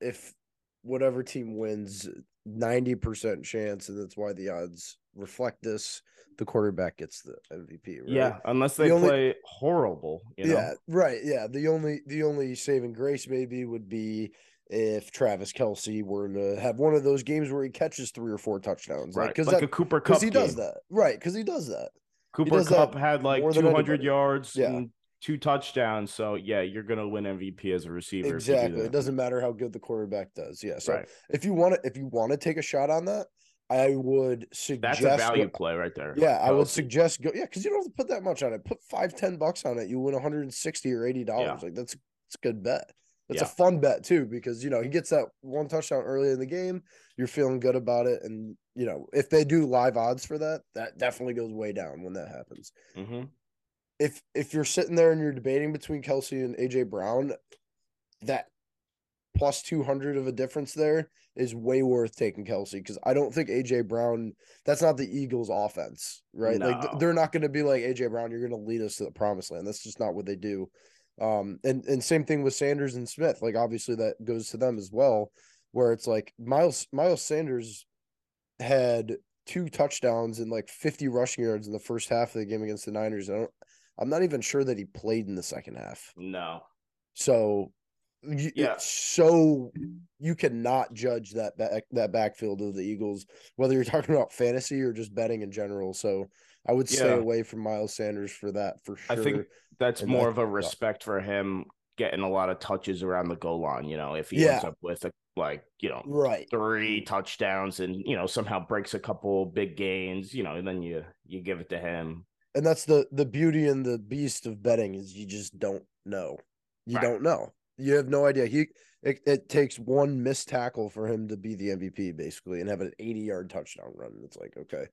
D: if whatever team wins, 90% chance, and that's why the odds reflect this, the quarterback gets the MVP, right?
E: Yeah, unless they
D: The only-
E: play horrible, you know.
D: Yeah, right. Yeah. The only the only saving grace maybe would be if Travis Kelce were to have one of those games where he catches three or four touchdowns.
E: right.
D: Like, because
E: like a Cooper Kupp
D: he does that. Right. Because he does that.
E: Cooper
D: does
E: Kupp
D: that
E: had like 200 yards
D: Yeah.
E: and two touchdowns. So yeah, you're gonna win MVP as a receiver. you do
D: Exactly. It doesn't matter how good the quarterback does. Yeah. So
E: Right.
D: if you want to if you want to take a shot on that, I would suggest
E: That's a value
D: go-
E: play right there.
D: Yeah, I would suggest go. Yeah, because you don't have to put that much on it. Put five, ten bucks on it. You win 160 or 80 dollars.
E: Yeah.
D: Like that's it's a good bet. That's
E: Yeah.
D: a fun bet too, because you know he gets that one touchdown early in the game. You're feeling good about it, and you know if they do live odds for that, that definitely goes way down when that happens.
E: Mhm.
D: If if you're sitting there and you're debating between Kelce and AJ Brown, that plus 200 of a difference there is way worth taking Kelce because I don't think AJ Brown that's not the Eagles offense, right? Like they're not going to be like AJ Brown, you're going to lead us to the promised land. That's just not what they do. Um and and same thing with Sanders and Smith. Like obviously that goes to them as well where it's like Miles Miles Sanders had two touchdowns and like 50 rushing yards in the first half of the game against the Niners. I don't I'm not even sure that he played in the second half.
E: No.
D: So
E: Yeah.
D: it's so you cannot judge that back that backfield of the Eagles, whether you're talking about fantasy or just betting in general. So I would stay
E: Yeah.
D: away from Miles Sanders for that for sure.
E: I think that's
D: And
E: more
D: that-
E: of a respect for him getting a lot of touches around the goal line. You know, if he ends up with a like, you know,
D: right.
E: three touchdowns and you know somehow breaks a couple big gains, you know, and then you you give it to him.
D: And that's the the beauty and the beast of betting is you just don't know. You
E: Right.
D: don't know. You have no idea. He it, it takes one missed tackle for him to be the MVP basically and have an 80 yard touchdown run. It's like, okay.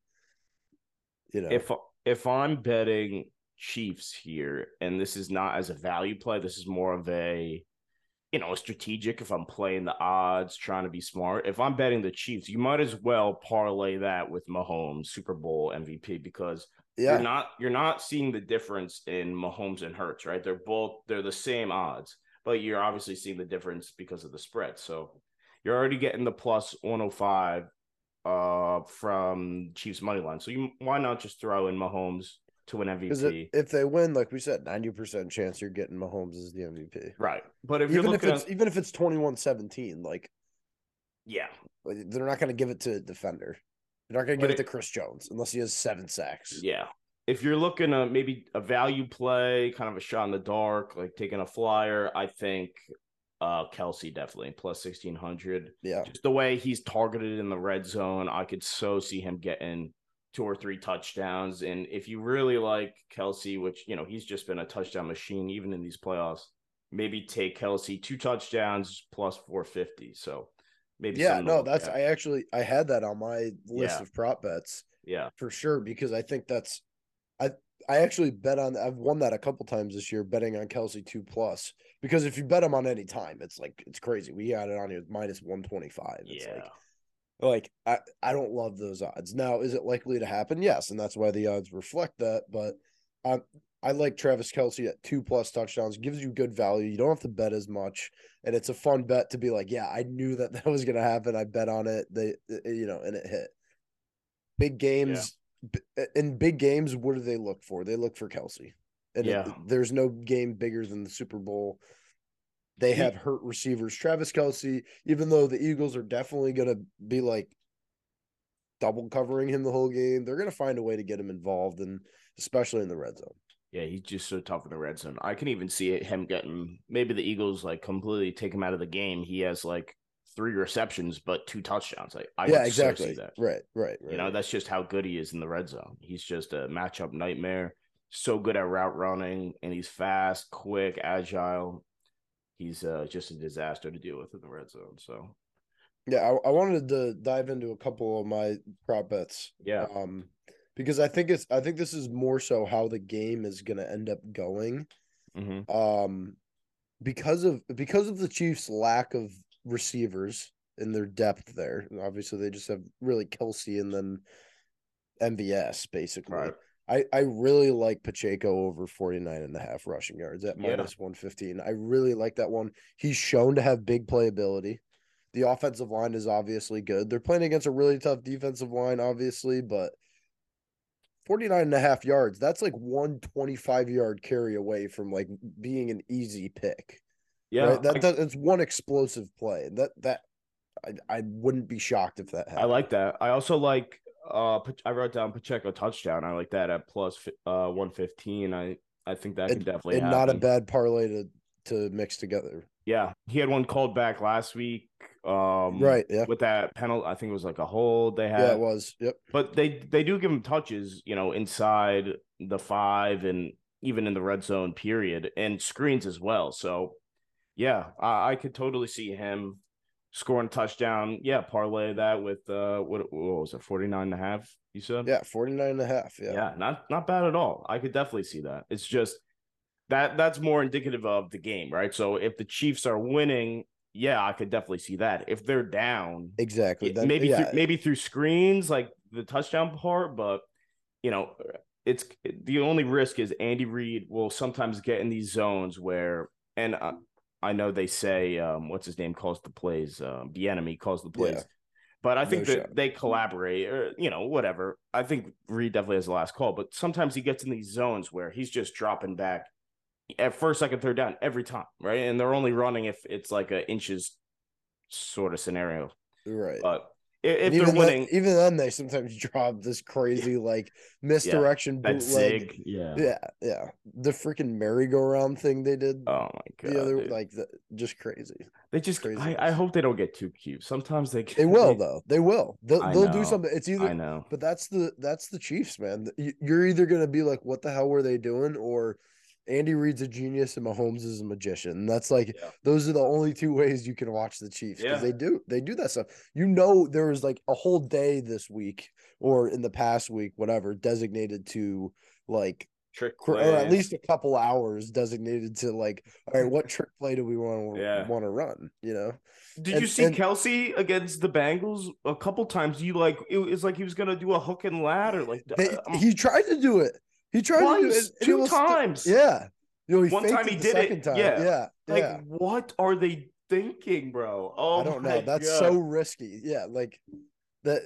D: You know,
E: If if I'm betting Chiefs here, and this is not as a value play, this is more of a you know, a strategic if I'm playing the odds, trying to be smart. If I'm betting the Chiefs, you might as well parlay that with Mahomes Super Bowl MVP because
D: Yeah.
E: You're not you're not seeing the difference in Mahomes and Hurts, right? They're both they're the same odds, but you're obviously seeing the difference because of the spread. So you're already getting the plus 105 uh from Chiefs money line. So you why not just throw in Mahomes to win MVP?
D: if they win, like we said, ninety percent chance you're getting Mahomes as the MVP.
E: right. But if you're
D: Even if it's
E: at
D: even if it's 21-17, like
E: yeah,
D: like, they're not going to give it to a defender. They're not going to give it,
E: it-
D: to Chris Jones unless he has seven sacks.
E: Yeah. If you're looking at maybe a value play, kind of a shot in the dark, like taking a flyer, I think uh Kelce definitely plus sixteen hundred.
D: Yeah.
E: Just the way he's targeted in the red zone, I could so see him getting two or three touchdowns. And if you really like Kelce, which you know he's just been a touchdown machine even in these playoffs, maybe take Kelce two touchdowns plus four fifty. So maybe
D: Yeah, no, that's
E: at.
D: I actually I had that on my list
E: Yeah.
D: of prop bets
E: yeah.
D: for sure because I think that's I I actually bet on I've won that a couple times this year betting on Kelce two plus because if you bet him on any time it's like it's crazy. We had it on here minus one twenty five it's
E: Yeah.
D: like like I I don't love those odds. Now is it likely to happen? Yes and that's why the odds reflect that but I I like Travis Kelce at two plus touchdowns. Gives you good value. You don't have to bet as much and it's a fun bet to be like yeah I knew that that was gonna happen. I bet on it. They you know and it hit. Big games Uh, in big games, what do they look for? They look for Kelce. And it- there's no game bigger than the Super Bowl. They have hurt receivers. Travis Kelce, even though the Eagles are definitely going to be like double covering him the whole game, they're going to find a way to get him involved, and especially in the red zone.
E: Yeah, he's just so tough in the red zone. I can even see it, him getting maybe the Eagles like completely take him out of the game. He has like three receptions but two touchdowns. Like I
D: yeah, exactly.
E: that.
D: Right, right, right.
E: You know, that's just how good he is in the red zone. He's just a matchup nightmare. So good at route running, and he's fast, quick, agile. He's uh, just a disaster to deal with in the red zone. So
D: yeah, I, I wanted to dive into a couple of my prop bets.
E: yeah,
D: um because i think it's i think this is more so how the game is going to end up going
E: hmm
D: um because of because of the chiefs lack of receivers in their depth there and obviously they just have really kelsey and then mvs basically
E: Right.
D: I, I really like Pacheco over 49 and a half rushing yards at
E: Yeah.
D: minus 115. I really like that one. He's shown to have big playability. The offensive line is obviously good. They're playing against a really tough defensive line, obviously, but 49 and a half yards, that's like one 25 yard carry away from like being an easy pick.
E: Yeah.
D: right? That,
E: I-
D: that that's one explosive play. That that I, I wouldn't be shocked if that happened.
E: I like that. I also like uh I wrote down Pacheco touchdown. I like that at plus uh 115. I I think that could definitely
D: and not a bad parlay to to mix together.
E: Yeah, he had one called back last week. Um,
D: right. Yeah.
E: With that penalty, I think it was like a hold they had.
D: Yeah, it was. Yep.
E: But they they do give him touches, you know, inside the five and even in the red zone period and screens as well. So yeah, I, I could totally see him scoring a touchdown. Yeah, parlay that with uh what, what was it, 49 and a half, you said?
D: Yeah. 49 and a half. Yeah.
E: yeah, not not bad at all. I could definitely see that. It's just that that's more indicative of the game, right? So if the Chiefs are winning, yeah, I could definitely see that. If they're down,
D: Exactly.
E: maybe
D: yeah.
E: through, maybe through screens like the touchdown part, but you know, it's the only risk is Andy Reid will sometimes get in these zones where, and uh, I know they say um, what's his name calls the plays, um, the Bieniemy calls the plays.
D: Yeah.
E: But I think
D: No
E: that
D: shot.
E: they collaborate, or you know, whatever. I think Reid definitely has the last call, but sometimes he gets in these zones where he's just dropping back at first, second, third down every time, right? And they're only running if it's like a inches sort of scenario.
D: Right.
E: But if
D: And
E: they're
D: even
E: winning,
D: then, even then, they sometimes drop this crazy like misdirection
E: that
D: bootleg.
E: yeah.
D: Yeah, yeah. The freaking merry-go-round thing they did
E: Oh my god,
D: the other
E: dude.
D: like the, just crazy.
E: they just. I, I hope they don't get too cute. Sometimes they.
D: They will though. They will. They'll, they'll do something. It's either I
E: know.
D: but that's the that's the Chiefs, man. You're either gonna be like, "What the hell were they doing?" or Andy Reid's a genius and Mahomes is a magician. And that's like
E: Yeah.
D: those are the only two ways you can watch the Chiefs because
E: Yeah.
D: they do they do that stuff. You know, there was like a whole day this week or in the past week, whatever, designated to like
E: Trick
D: for, or at least a couple hours designated to like, all right, what trick play do we want to
E: Yeah.
D: want to run? You know,
E: Did
D: and-
E: you see
D: and-
E: Kelce against the Bengals a couple times? You like it was like he was gonna do a hook and ladder. Like
D: They-
E: uh, um,
D: he tried to do it. He tried to do it.
E: twice,
D: it
E: two times.
D: yeah, you know, he
E: One time he
D: the
E: did it,
D: second Time.
E: yeah.
D: yeah,
E: Like
D: yeah.
E: what are they thinking, bro? Oh,
D: I don't know. That's
E: God.
D: so risky. Yeah, like that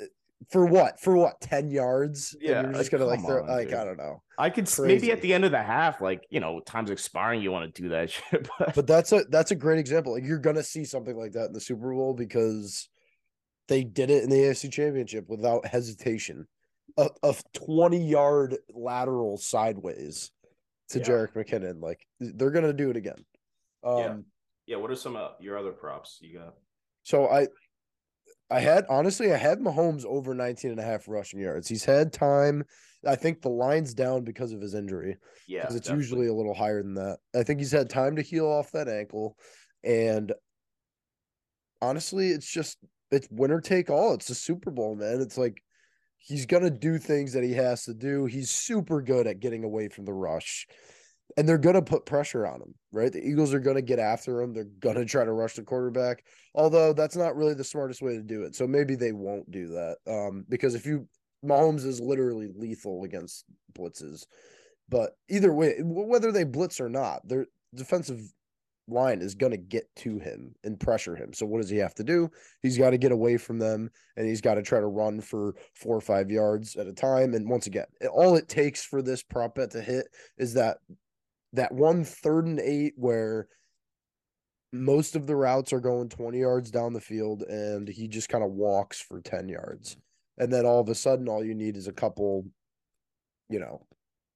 D: for what? For what? Ten yards? And
E: Yeah,
D: you're just
E: like,
D: gonna like throw.
E: on,
D: like
E: dude.
D: I don't know.
E: I could s- maybe at the end of the half, like you know, time's expiring. You want to do that shit, but,
D: But that's a that's a great example. Like you're gonna see something like that in the Super Bowl because they did it in the AFC Championship without hesitation. A, a 20 yard lateral sideways to
E: Yeah.
D: Jerick McKinnon. Like they're gonna do it again. Um
E: Yeah. yeah. What are some of your other props you got?
D: so I I had honestly I had Mahomes over 19 and a half rushing yards. He's had time. I think the line's down because of his injury.
E: Yeah,
D: because it's
E: definitely.
D: usually a little higher than that. I think he's had time to heal off that ankle, and honestly, it's just it's winner take all. It's the Super Bowl, man. It's like he's gonna do things that he has to do. He's super good at getting away from the rush, and they're gonna put pressure on him. Right, the Eagles are gonna get after him. They're gonna try to rush the quarterback. Although that's not really the smartest way to do it. So maybe they won't do that. Um, because if you Mahomes is literally lethal against blitzes. But either way, whether they blitz or not, their defensive line is going to get to him and pressure him. So what does he have to do? He's got to get away from them and he's got to try to run for four or five yards at a time. And once again, all it takes for this prop bet to hit is that that one third and eight where most of the routes are going 20 yards down the field and he just kind of walks for 10 yards. And then all of a sudden, all you need is a couple, you know,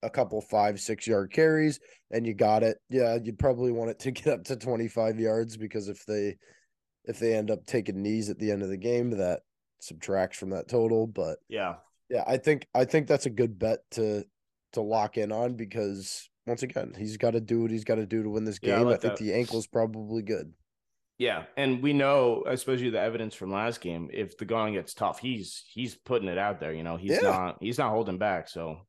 D: a couple five, six yard carries, and you got it. Yeah, you'd probably want it to get up to 25 yards because if they if they end up taking knees at the end of the game, that subtracts from that total. But
E: Yeah,
D: yeah, I think I think that's a good bet to to lock in on because once again, he's got to do what he's got to do to win this
E: Yeah, I
D: game. I, think
E: that.
D: the ankle's probably good.
E: yeah, and we know, especially the evidence from last game. If the going gets tough, he's he's putting it out there. You know, he's
D: Yeah.
E: not he's not holding back. So,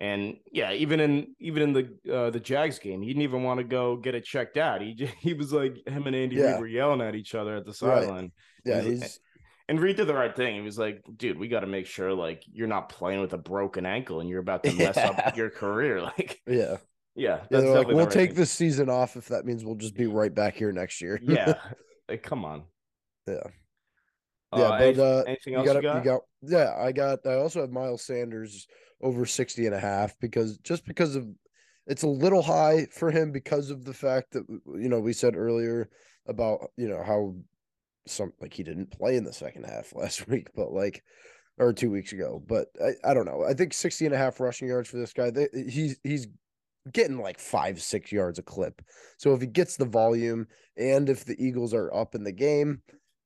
E: and yeah, even in even in the uh, the Jags game, he didn't even want to go get it checked out. He he was like him and Andy
D: Yeah.
E: Reid were yelling at each other at the
D: Right.
E: sideline.
D: Yeah,
E: He's-
D: he's
E: And Reid did the right thing. He was like, dude, we got to make sure like you're not playing with a broken ankle and you're about to mess
D: Yeah.
E: up your career. Like,
D: yeah.
E: yeah,
D: Yeah, they're like, we'll
E: right
D: take
E: thing."
D: this season off if that means we'll just be right back here next year.
E: Yeah, like come on.
D: Yeah.
E: Uh,
D: Yeah, but
E: any-
D: uh,
E: anything
D: you
E: else
D: got,
E: you got?
D: you got yeah, I got I also have Miles Sanders over 60 and a half because just because of it's a little high for him because of the fact that you know we said earlier about you know how some like he didn't play in the second half last week but like or two weeks ago but I, I don't know. I think 60 and a half rushing yards for this guy they, he's he's getting like five six yards a clip. So if he gets the volume and if the Eagles are up in the game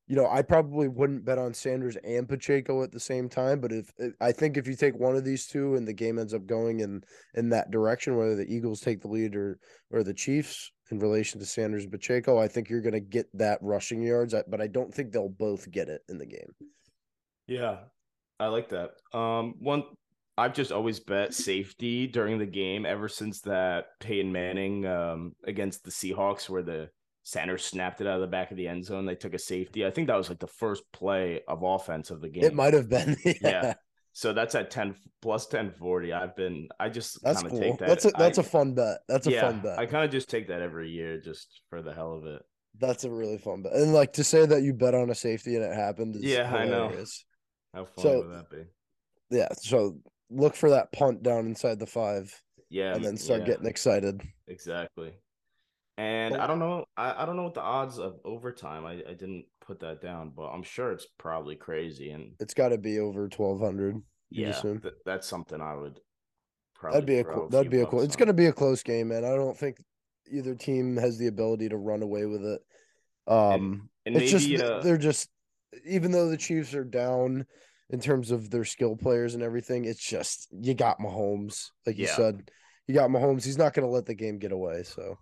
D: you know, I probably wouldn't bet on Sanders and Pacheco at the same time, but if I think if you take one of these two and the game ends up going in in that direction, whether the Eagles take the lead or or the Chiefs in relation to Sanders and Pacheco, I think you're going to get that rushing yards, but I don't think they'll both get it in the game.
E: Yeah, I like that. Um, one, I've just always bet safety during the game ever since that Peyton Manning um against the Seahawks where the center snapped it out of the back of the end zone. They took a safety. I think that was like the first play of offense of the game.
D: It might have been, yeah.
E: Yeah. So that's at 10 plus 1040. I've been, I just
D: That's
E: kind of
D: cool.
E: take that.
D: That's a that's
E: a
D: a fun bet. That's a
E: yeah,
D: fun bet.
E: I kind of just take that every year just for the hell of it.
D: That's a really fun bet. And like to say that you bet on a safety and it happened is
E: Yeah, I know. How fun
D: So-
E: would that be?
D: Yeah. So look for that punt down inside the five
E: Yeah.
D: and then start
E: yeah,
D: getting excited.
E: exactly. And I don't know, I, I don't know what the odds of overtime. I, I didn't put that down, but I'm sure it's probably crazy. And
D: It's got to be over twelve hundred.
E: yeah, th- that's something I would probably
D: That'd be a cool. That'd be a cool. It's
E: on.
D: to be a close game, man. I don't think either team has the ability to run away with it. Um,
E: and
D: it's just
E: maybe,
D: th-
E: uh,
D: they're just even though the Chiefs are down in terms of their skill players and everything, it's just you got Mahomes, like you said, you got Mahomes. He's not going to let the game get away. So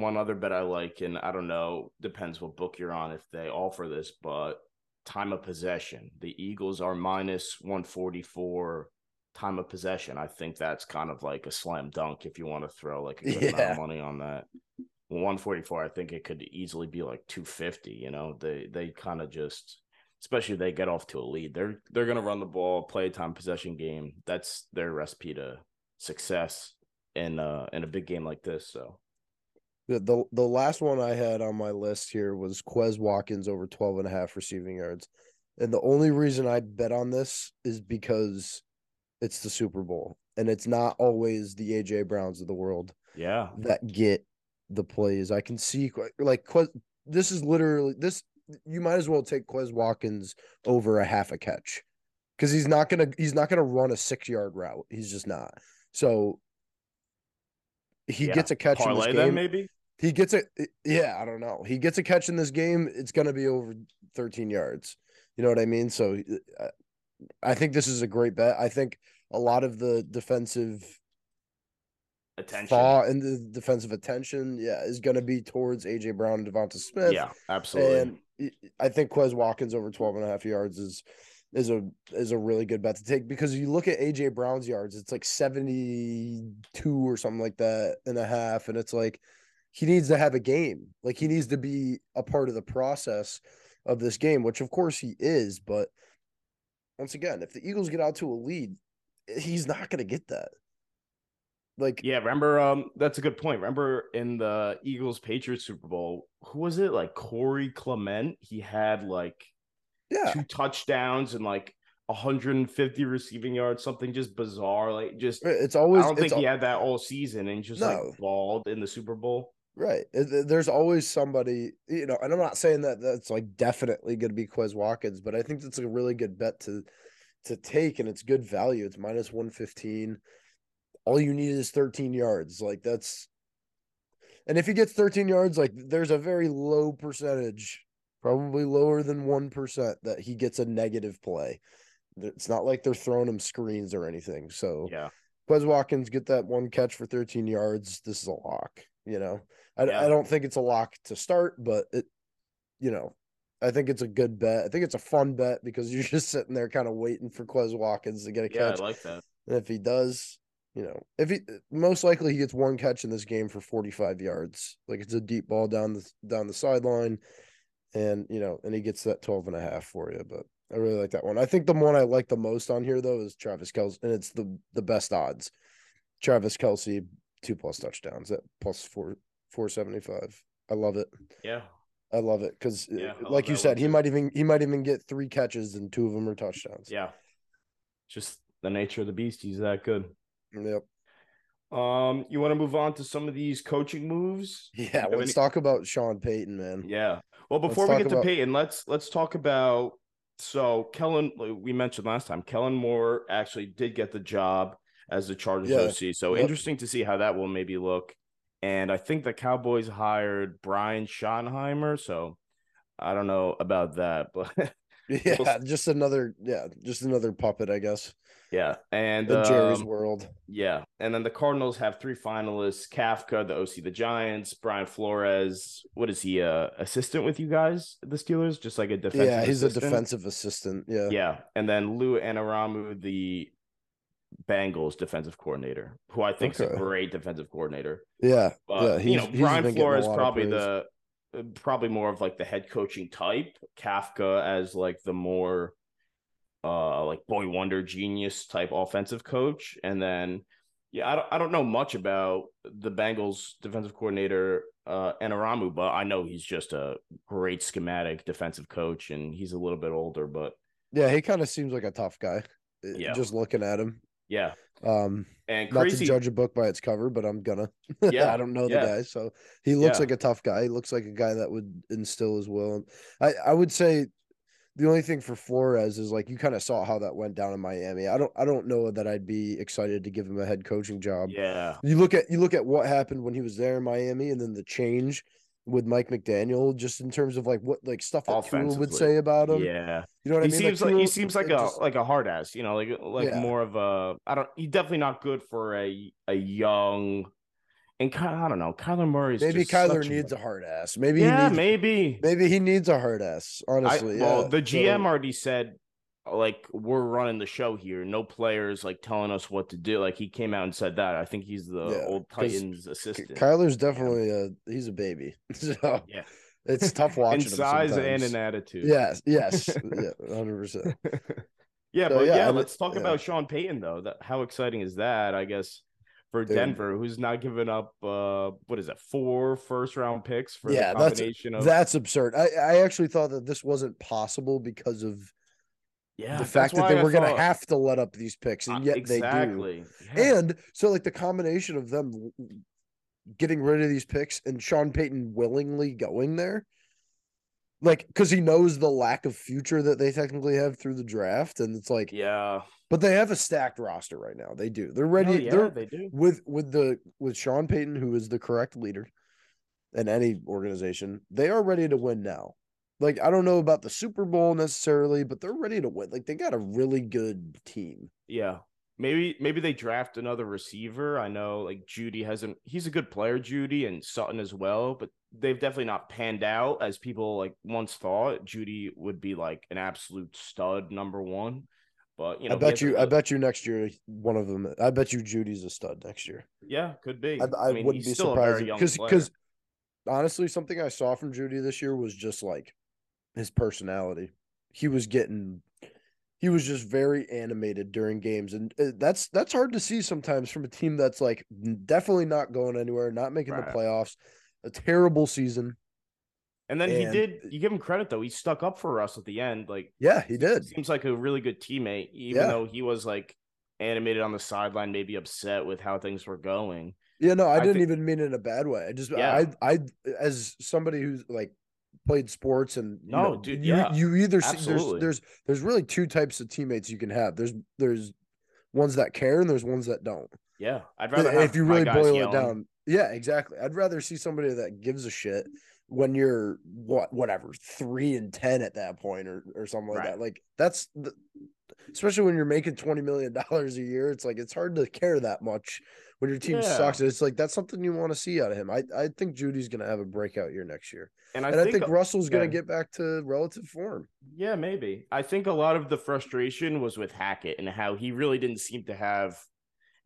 E: one other bet I like, and I don't know, depends what book you're on if they offer this, but time of possession. The Eagles are minus 144 time of possession, I think that's kind of like a slam dunk if you want to throw like a good amount of money on that. 144, I think it could easily be like 250. You know, they they kind of just, especially if they get off to a lead, they're they're gonna run the ball, play a time possession game. That's their recipe to success in uh in a big game like this. So
D: The, the the last one I had on my list here was Quez Watkins over 12 and a half receiving yards. And the only reason I bet on this is because it's the Super Bowl and it's not always the AJ Browns of the world
E: yeah,
D: that get the plays. I can see like Quez, this is literally this you might as well take Quez Watkins over a half a catch because he's not gonna he's not gonna run a six yard route. He's just not. So he
E: Yeah.
D: gets a catch in this game.
E: maybe.
D: He gets a yeah, I don't know. He gets a catch in this game. It's gonna be over 13 yards. You know what I mean? So uh, I think this is a great bet. I think a lot of the defensive
E: Attention.
D: thought and the defensive attention, yeah, is gonna be towards AJ Brown and DeVonta Smith.
E: Yeah, absolutely.
D: And I think Quez Watkins over 12 and a half yards is is a is a really good bet to take because you look at AJ Brown's yards, it's like 72 or something like that and a half. And it's like he needs to have a game. Like he needs to be a part of the process of this game, which of course he is. But once again, if the Eagles get out to a lead, he's not gonna get that. Like
E: Yeah, remember um that's a good point. Remember in the Eagles Patriots Super Bowl, who was it? Like Corey Clement. He had like
D: yeah,
E: two touchdowns and like 150 receiving yards, something just bizarre. Like just
D: it's always
E: I
D: don't
E: think
D: al-
E: he had that all season and just
D: No.
E: like balled in the Super Bowl.
D: Right. There's always somebody, you know, and I'm not saying that that's like definitely going to be Quez Watkins, but I think that's a really good bet to to take and it's good value. It's minus 115. All you need is 13 yards. Like that's and if he gets 13 yards, like there's a very low percentage, probably lower than 1% that he gets a negative play. It's not like they're throwing him screens or anything. So
E: Yeah.
D: Quez Watkins get that one catch for 13 yards. This is a lock, you know. I,
E: Yeah.
D: I don't think it's a lock to start, but it, you know, I think it's a good bet. I think it's a fun bet because you're just sitting there kind of waiting for Quez Watkins to get a
E: Yeah,
D: catch.
E: I like that.
D: and if he does, you know, if he most likely he gets one catch in this game for 45 yards. Like it's a deep ball down the down the sideline and you know, and he gets that 12 and a half for you, but I really like that one. I think the one I like the most on here though is Travis Kelce, and it's the the best odds. Travis Kelce, two plus touchdowns at plus four four seventy five. I love it.
E: Yeah.
D: I love it because,
E: uh, Yeah,
D: like you said, he
E: too.
D: might even he might even get three catches and two of them are touchdowns.
E: Yeah. Just the nature of the beast. He's that good.
D: Yep.
E: Um, you want to move on to some of these coaching moves?
D: Yeah. Let's
E: any-
D: talk about Sean Payton, man.
E: Yeah. Well,
D: Let's
E: before we get to
D: about-
E: Payton, let's let's talk about so Kellen. We mentioned last time Kellen Moore actually did get the job as the Chargers
D: Yeah.
E: OC. So
D: Yep.
E: interesting to see how that will maybe look. And I think the Cowboys hired Brian Schottenheimer. So I don't know about that, but
D: Yeah, just another yeah, just another puppet, I guess.
E: yeah. And
D: Jerry's
E: um,
D: world.
E: Yeah. And then the Cardinals have three finalists Kafka, the OC, the Giants, Brian Flores. What is he, uh, assistant with you guys, the Steelers? Just like a defensive
D: Yeah, he's
E: assistant?
D: a defensive assistant. Yeah.
E: Yeah. And then Lou Anarumo, the Bengals defensive coordinator, who I think is a great defensive coordinator.
D: Yeah.
E: But
D: yeah.
E: you know, Brian
D: been getting a
E: Flores probably the probably more of like the head coaching type. Kafka as like the more uh like boy wonder genius type offensive coach. And then yeah, I don't I don't know much about the Bengals defensive coordinator uh Anarumo, but I know he's just a great schematic defensive coach and he's a little bit older, but
D: Yeah, he kind of seems like a tough guy. uh,
E: Yeah.
D: Just looking at him.
E: yeah.
D: Um,
E: And
D: not to judge a book by its cover, but I'm gonna.
E: Yeah,
D: I don't know the
E: yeah.
D: guy, so he looks
E: Yeah.
D: like a tough guy. He looks like a guy that would instill his will. And I, I would say the only thing for Flores is like you kind of saw how that went down in Miami. I don't, I don't know that I'd be excited to give him a head coaching job.
E: yeah.
D: You look at you look at what happened when he was there in Miami, and then the change with Mike McDaniel, just in terms of like what like stuff that would say about him.
E: Yeah.
D: You know what
E: he
D: I mean?
E: seems like he
D: Tua-
E: seems like a
D: just-
E: like a hard ass, you know, like like
D: Yeah.
E: more of a I don't. He's definitely not good for a a young and Ky- I don't know. Kyler Murray.
D: maybe Kyler needs a hard ass. Maybe
E: yeah,
D: he needs
E: maybe.
D: maybe he needs a hard ass.
E: I,
D: Honestly,
E: well,
D: yeah.
E: the GM
D: So-
E: already said like we're running the show here. No players like telling us what to do. Like he came out and said that. I think he's the
D: Yeah,
E: old Titans assistant.
D: Kyler's definitely a he's a baby. So
E: yeah,
D: it's tough watching
E: in
D: him
E: size and in attitude.
D: Yes, yes, yeah, hundred percent.
E: yeah,
D: So,
E: but
D: yeah,
E: yeah, let's talk
D: yeah.
E: about Sean Payton though. That how exciting is that? I guess for
D: Dude.
E: Denver, who's not giving up uh what is it, four first round picks for
D: Yeah,
E: the
D: that's-
E: combination of
D: That's absurd. I, I actually thought that this wasn't possible because of
E: yeah,
D: the fact that they
E: I
D: were going to have to let up these picks,
E: Uh,
D: and yet they do.
E: Yeah.
D: And so, like the combination of them getting rid of these picks and Sean Payton willingly going there, like because he knows the lack of future that they technically have through the draft, and it's like,
E: yeah,
D: but they have a stacked roster right now. They do. They're ready.
E: No, yeah,
D: they're
E: they do.
D: with with the with Sean Payton, who is the correct leader in any organization. They are ready to win now. Like I don't know about the Super Bowl necessarily, but they're ready to win. Like they got a really good team.
E: Yeah. Maybe maybe they draft another receiver. I know like Jeudy hasn't he's a good player, Jeudy, and Sutton as well, but they've definitely not panned out as people like once thought. Jeudy would be like an absolute stud number one. But you know,
D: I bet you. I bet you next year one of them. I bet you Jeudy's a stud next year.
E: yeah, could be.
D: I, I,
E: mean,
D: wouldn't
E: he's
D: be surprised because because honestly, something I saw from Jeudy this year was just like his personality. He was getting. He was just very animated during games, and uh, that's that's hard to see sometimes from a team that's like definitely not going anywhere, not making the playoffs, a terrible season.
E: and then he did you give him credit though. He stuck up for us at the end. Like
D: Yeah, he did.
E: seems like a really good teammate, even
D: Yeah.
E: though he was like animated on the sideline, maybe upset with how things were going.
D: Yeah, no, I,
E: I
D: didn't
E: think-
D: even mean it in a bad way. I just,
E: Yeah.
D: I, I, as somebody who's like played sports and you
E: No,
D: know,
E: dude,
D: you,
E: yeah,
D: you either see,
E: absolutely.
D: there's, there's, there's really two types of teammates you can have. There's, there's ones that care and there's ones that don't.
E: Yeah, I'd rather
D: If you really boil it down, yeah, exactly. I'd rather see somebody that gives a shit when you're what, whatever, three and ten at that point or or something like
E: Right.
D: that. Like that's the, especially when you're making twenty million dollars a year. It's like it's hard to care that much when your team
E: Yeah.
D: sucks. It's like that's something you want to see out of him. I I think Jeudy's gonna have a breakout year next year,
E: And I
D: and I
E: think,
D: think Russell's gonna get back to relative form.
E: yeah, maybe. I think a lot of the frustration was with Hackett and how he really didn't seem to have,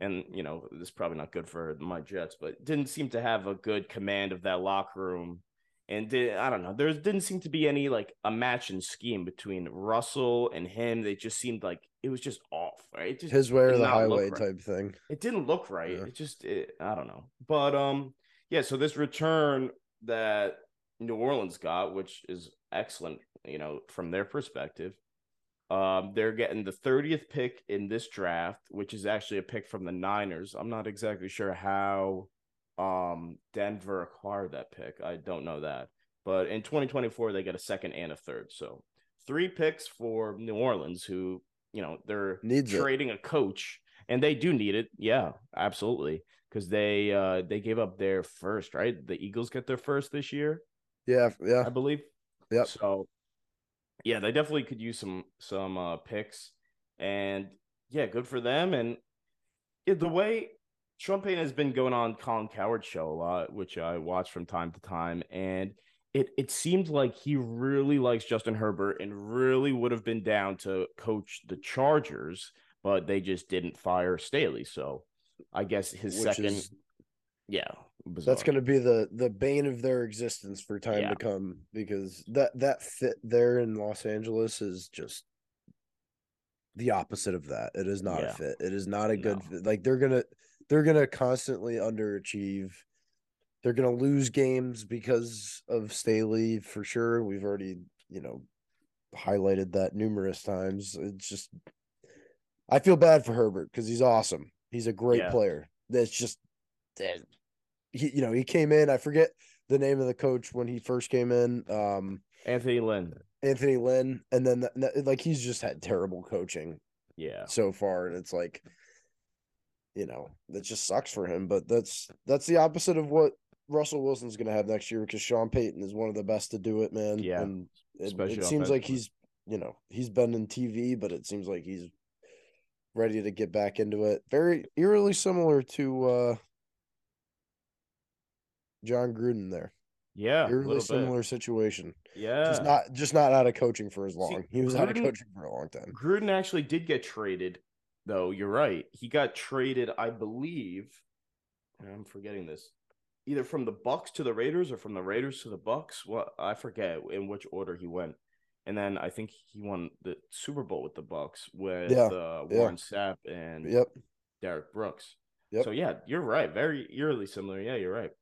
E: and you know, this is probably not good for my Jets, but didn't seem to have a good command of that locker room. And did, I don't know, there didn't seem to be any like a match and scheme between Russell and him. They just seemed like it was just off, right? It just
D: His way or the highway
E: right.
D: type thing.
E: it didn't look right.
D: Yeah.
E: It just it, I don't know. But um yeah, so this return that New Orleans got, which is excellent, you know, from their perspective. Um, they're getting the 30th pick in this draft, which is actually a pick from the Niners. I'm not exactly sure how um Denver acquired that pick. I don't know that. But in 2024, they get a second and a third. So three picks for New Orleans, who, you know, they're
D: Needs it.
E: trading a coach and they do need it. Yeah, absolutely. Because they uh they gave up their first, right? The Eagles get their first this year,
D: Yeah, yeah.
E: I believe.
D: Yep.
E: So yeah, they definitely could use some some uh picks. And yeah, good for them. And yeah, the way Payton has been going on Colin Cowherd show a lot, which I watch from time to time, and it it seemed like he really likes Justin Herbert and really would have been down to coach the Chargers, but they just didn't fire Staley. So I guess his
D: Which
E: second,
D: is-
E: yeah,
D: That's going to be the the bane of their existence for time
E: Yeah.
D: to come because that that fit there in Los Angeles is just the opposite of that. It is not
E: Yeah.
D: a fit. It is not a good
E: No.
D: fit. Like they're gonna they're gonna constantly underachieve. They're gonna lose games because of Staley for sure. We've already you know highlighted that numerous times. It's just I feel bad for Herbert because he's awesome. He's a great
E: Yeah.
D: player. That's just he you know he came in. I forget the name of the coach when he first came in. Um,
E: Anthony Lynn.
D: Anthony Lynn, and then that- like he's just had terrible coaching
E: Yeah.
D: so far, and it's like, you know, that just sucks for him. But that's that's the opposite of what Russell Wilson's going to have next year because Sean Payton is one of the best to do it, man.
E: Yeah,
D: and it, it seems like he's you know he's been in TV, but it seems like he's ready to get back into it. Very eerily similar to uh Jon Gruden there.
E: Yeah,
D: Eerily
E: little bit.
D: similar situation.
E: Yeah,
D: Just not just not out of coaching for as
E: See,
D: long. he was out of coaching for a long time.
E: Gruden actually did get traded, though. You're right. He got traded, I believe. I'm forgetting this. Either from the Bucks to the Raiders or from the Raiders to the Bucks. Well, I forget in which order he went. And then I think he won the Super Bowl with the Bucks with
D: Yeah,
E: uh,
D: yeah.
E: Warren Sapp and
D: Yep.
E: Derrick Brooks.
D: Yep.
E: So yeah, you're right. Very eerily similar. Yeah, you're right.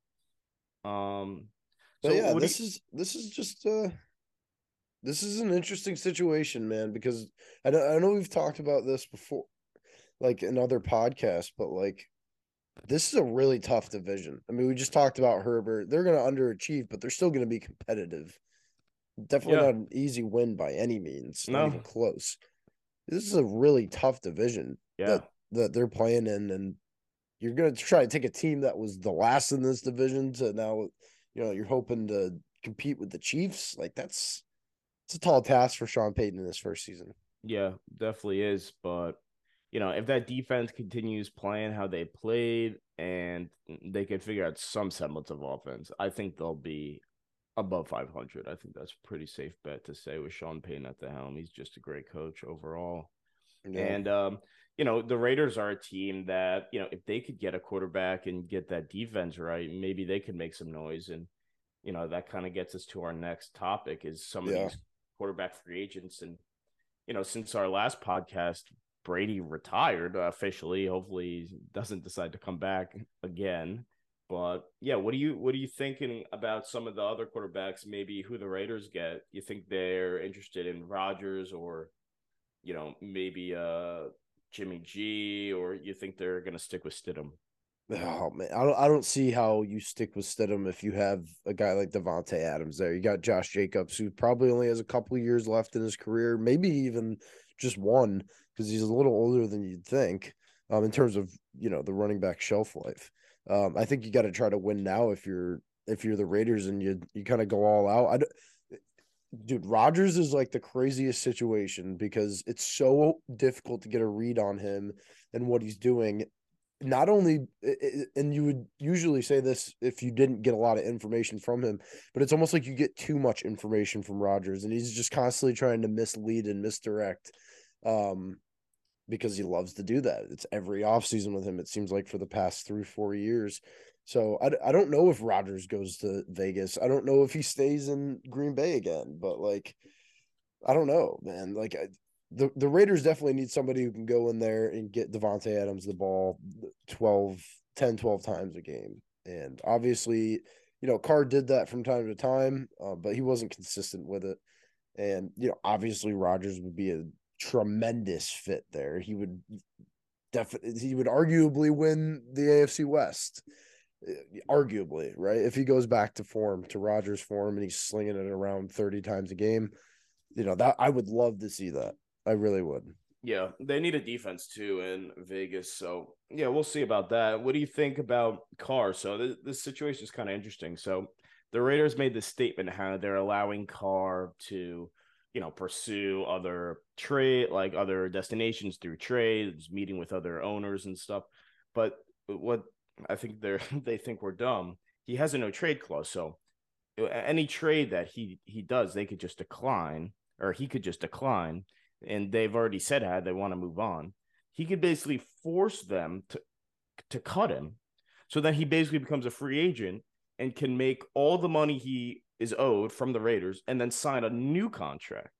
E: Um,
D: But
E: so
D: yeah, this
E: you-
D: is this is just uh this is an interesting situation, man, because I know I know we've talked about this before, like in other podcasts, but like this is a really tough division. I mean, we just talked about Herbert. They're gonna underachieve, but they're still gonna be competitive. Definitely
E: Yeah.
D: not an easy win by any means, not
E: No.
D: even close. This is a really tough division
E: yeah,
D: that that they're playing in, and you're gonna try to take a team that was the last in this division to now, you know, you're hoping to compete with the Chiefs. Like that's it's a tall task for Sean Payton in his first season.
E: Yeah, definitely is. But you know, if that defense continues playing how they played and they could figure out some semblance of offense, I think they'll be above 500. I think that's a pretty safe bet to say with Sean Payton at the helm. He's just a great coach overall.
D: Yeah.
E: And um, you know, the Raiders are a team that, you know, if they could get a quarterback and get that defense right, maybe they could make some noise. And, you know, that kind of gets us to our next topic is some of these quarterback free agents. And, you know, since our last podcast, Brady retired uh, officially. Hopefully he doesn't decide to come back again. But yeah, what do you what are you thinking about some of the other quarterbacks, maybe who the Raiders get? You think they're interested in Rodgers or you know, maybe uh Jimmy G, or you think they're gonna stick with Stidham?
D: Oh man, I don't I don't see how you stick with Stidham if you have a guy like Davante Adams there. You got Josh Jacobs, who probably only has a couple years left in his career, maybe even just one, because he's a little older than you'd think. Um, in terms of you know the running back shelf life, um, I think you got to try to win now if you're if you're the Raiders and you you kind of go all out. I, dude, Rodgers is like the craziest situation because it's so difficult to get a read on him and what he's doing not only and you would usually say this if you didn't get a lot of information from him but it's almost like you get too much information from Rodgers and he's just constantly trying to mislead and misdirect um because he loves to do that. It's every offseason with him it seems like for the past 3 4 years. So I, I don't know if Rodgers goes to Vegas. I don't know if he stays in Green Bay again but like I don't know man. Like I, the the Raiders definitely need somebody who can go in there and get Davante Adams the ball 12 10 12 times a game. And obviously you know Carr did that from time to time uh, but he wasn't consistent with it. And you know obviously Rodgers would be a tremendous fit there he would definitely he would arguably win the AFC West uh, arguably right if he goes back to form to Rodgers' form and he's slinging it around 30 times a game you know that I would love to see that I really would.
E: Yeah, they need a defense too in Vegas. So yeah, we'll see about that. What do you think about Carr? So this, this situation is kind of interesting. So the Raiders made this statement how they're allowing Carr to, you know, pursue other trade like other destinations through trades, meeting with other owners and stuff. But what I think they're they think we're dumb. He has a no trade clause, so any trade that he he does, they could just decline, or he could just decline and they've already said how they want to move on, he could basically force them to to cut him, so that he basically becomes a free agent and can make all the money he is owed from the Raiders, and then sign a new contract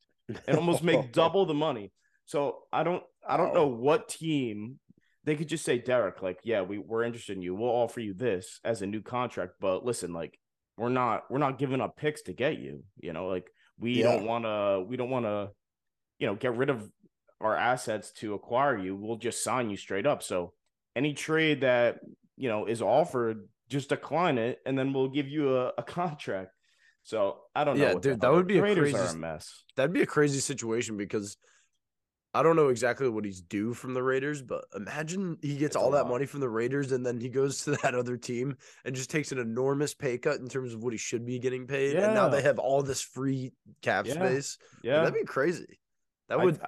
E: and almost make double the money. So I don't I don't know what team they could just say Derek like yeah we we're interested in you we'll offer you this as a new contract but listen like we're not we're not giving up picks to get you you know like we
D: Yeah.
E: don't want to we don't want to you know, get rid of our assets to acquire you, we'll just sign you straight up. So any trade that, you know, is offered, just decline it and then we'll give you a, a contract. So I don't know.
A: Yeah,
E: what
A: dude, that would be a crazy-
E: a mess.
A: That'd be a crazy situation because I don't know exactly what he's due from the Raiders, but imagine he gets
E: It's
A: all that money from the Raiders and then he goes to that other team and just takes an enormous pay cut in terms of what he should be getting paid. And now they have all this free cap
E: Yeah.
A: space.
E: Yeah.
A: That'd be crazy. That
E: I-
A: would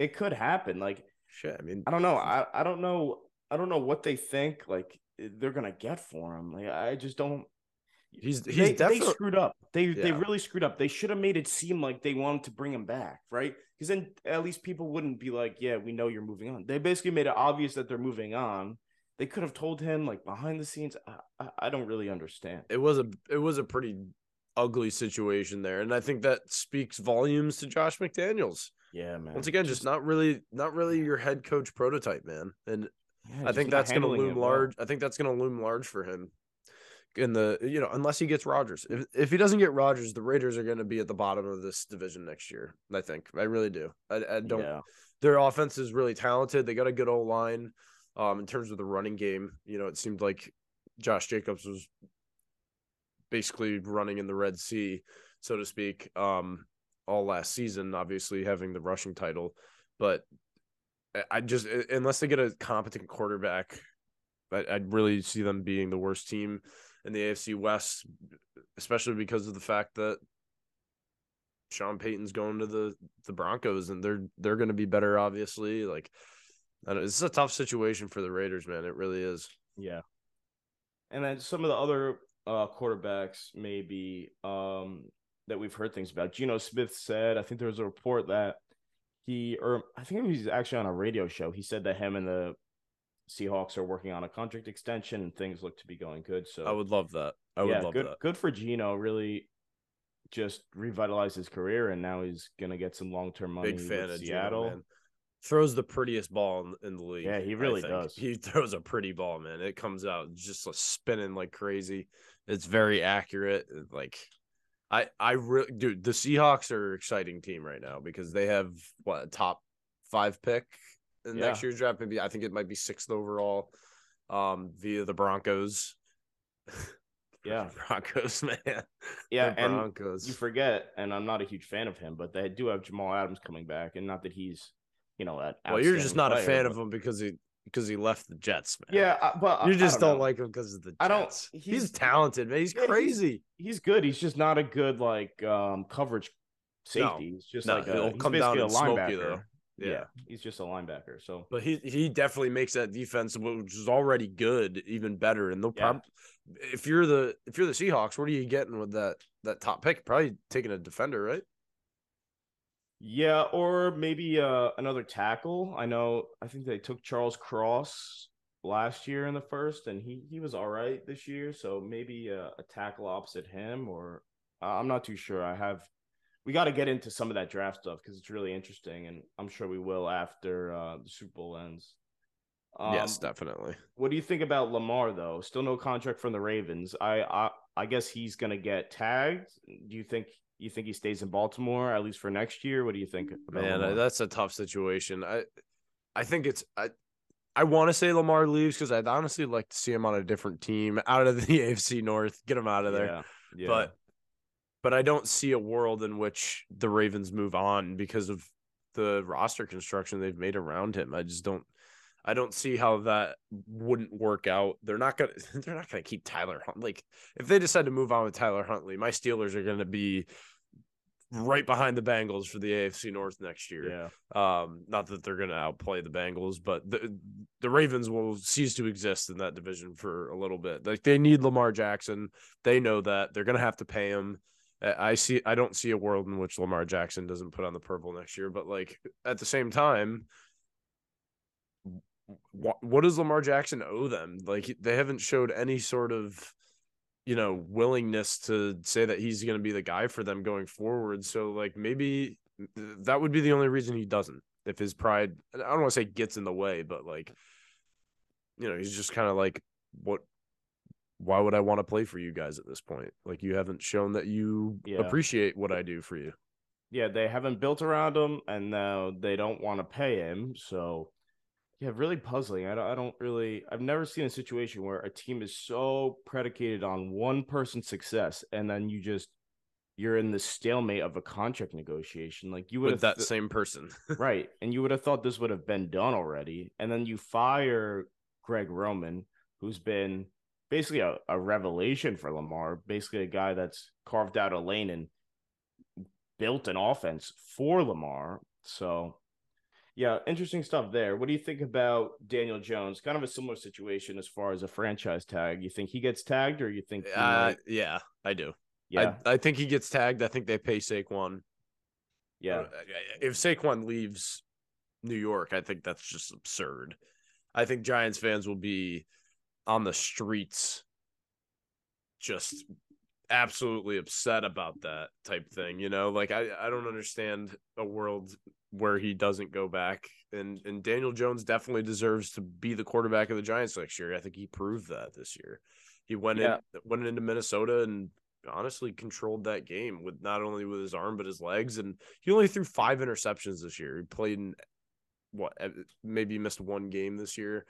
E: it could happen. Like,
A: shit. I mean,
E: I don't know. I, I don't know. I don't know what they think like they're gonna get for him. Like I just don't
D: He's he's
E: they,
D: definitely
E: they screwed up. They they really screwed up. They should have made it seem like they wanted to bring him back, right? Because then at least people wouldn't be like, "Yeah, we know you're moving on." They basically made it obvious that they're moving on. They could have told him like behind the scenes. I, I, I don't really understand.
D: it was a it was a pretty ugly situation there, and I think that speaks volumes to Josh McDaniels.
E: Yeah, man.
D: Once again, just, not really not really your head coach prototype, man. And
E: yeah,
D: I think that's going to loom
E: it well.
D: large. I think that's going to loom large for him. In the you know, unless he gets Rodgers, if if he doesn't get Rodgers, the Raiders are going to be at the bottom of this division next year. I think I really do. I, I don't.
E: Yeah.
D: Their offense is really talented. They got a good old line. Um, in terms of the running game, you know, it seemed like Josh Jacobs was basically running in the Red Sea, so to speak. Um, all last season, obviously having the rushing title, but I- just unless they get a competent quarterback, I, I'd really see them being the worst team in the AFC West, especially because of the fact that Sean Payton's going to the the Broncos and they're they're going to be better, obviously. Like, I don't, it's a tough situation for the Raiders, man. It really is.
E: Yeah. And then some of the other uh quarterbacks maybe um that we've heard things about. Geno Smith said, I think there was a report that he or I think he's actually on a radio show. He said that him and the Seahawks are working on a contract extension and things look to be going good. So
D: I would love that. I would
E: yeah,
D: love
E: good
D: that.
E: good for Geno. Really just revitalized his career and now he's gonna get some long term money
D: Big fan
E: with
D: of
E: Seattle.
D: man. Throws the prettiest ball in, in the league.
E: Yeah, he really does.
D: He throws a pretty ball, man. It comes out just like spinning like crazy. It's very accurate. Like, I I really dude, the Seahawks are an exciting team right now because they have what a top five pick in next year's draft. Maybe I think it might be sixth overall, um, via the Broncos.
E: Yeah.
D: Broncos, man.
E: Yeah,
D: The
E: and
D: Broncos.
E: you forget, and I'm not a huge fan of him, but they do have Jamal Adams coming back, and not that he's, you know, that.
D: well, you're just not a
E: player,
D: fan of him because he because he left the Jets, man.
E: Yeah, I- but
D: You
E: I
D: just don't, like him because of the Jets.
E: I don't-
D: He's,
E: he's-
D: talented, man. He's
E: Yeah,
D: crazy.
E: He's good. He's just not a good like um coverage
D: No.
E: safety. He's just
D: No,
E: like a,
D: he'll come down and
E: a
D: smoke
E: linebacker.
D: you, though.
E: Yeah.
D: Yeah.
E: he's just a linebacker. So
D: But he he definitely makes that defense, which is already good, even better. And they'll
E: Yeah.
D: prob- if you're the if you're the Seahawks, what are you getting with that that top pick? Probably taking a defender, right?
E: yeah, or maybe uh another tackle. I know. I think they took Charles Cross last year in the first, and he he was all right this year. So maybe uh, a tackle opposite him, or uh, I'm not too sure. I have. We got to get into some of that draft stuff because it's really interesting, and I'm sure we will after uh, the Super Bowl ends.
D: yes,
E: Um,
D: definitely.
E: What do you think about Lamar though? Still no contract from the Ravens. I I, I guess he's gonna get tagged. Do you think you think he stays in Baltimore at least for next year? What do you think? About
D: Man,
E: Lamar?
D: That's a tough situation. I I think it's I I want to say Lamar leaves because I'd honestly like to see him on a different team out of the AFC North, get him out of there.
E: Yeah, yeah.
D: but but I don't see a world in which the Ravens move on because of the roster construction they've made around him. I just don't I don't see how that wouldn't work out. They're not gonna they're not gonna keep Tyler Hunt. Like if they decide to move on with Tyler Huntley, my Steelers are gonna be right behind the Bengals for the AFC North next year.
E: yeah,
D: Um, not that they're going to outplay the Bengals, but the the Ravens will cease to exist in that division for a little bit. Like they need Lamar Jackson. They know that they're going to have to pay him. I see. I don't see a world in which Lamar Jackson doesn't put on the purple next year. But like at the same time, what what does Lamar Jackson owe them? Like they haven't showed any sort of you know willingness to say that he's going to be the guy for them going forward. So like maybe that would be the only reason he doesn't. If his pride, I don't want to say gets in the way, but like you know, he's just kind of like what why would I want to play for you guys at this point? Like you haven't shown that you
E: Yeah.
D: appreciate what I do for you.
E: yeah. They haven't built around him, and now they don't want to pay him. So yeah, really puzzling. I don't. I don't really. I've never seen a situation where a team is so predicated on one person's success, and then you just you're in the stalemate of a contract negotiation. Like you would
D: With
E: have
D: that same person.
E: right. And you would have thought this would have been done already. And then you fire Greg Roman, who's been basically a, a revelation for Lamar, basically a guy that's carved out a lane and built an offense for Lamar. So Yeah, interesting stuff there. What do you think about Daniel Jones? Kind of a similar situation as far as a franchise tag. You think he gets tagged, or you think? He
D: Uh,
E: might...
D: yeah, I do.
E: Yeah,
D: I, I think he gets tagged. I think they pay Saquon.
E: yeah,
D: Uh, If Saquon leaves New York, I think that's just absurd. I think Giants fans will be on the streets just absolutely upset about that type thing, you know? Like I, I don't understand a world where he doesn't go back and and Daniel Jones definitely deserves to be the quarterback of the Giants next year. I think he proved that this year. He went
E: Yeah.
D: in went into Minnesota and honestly controlled that game with not only with his arm but his legs and he only threw five interceptions this year. He played in what eh, maybe missed one game this year.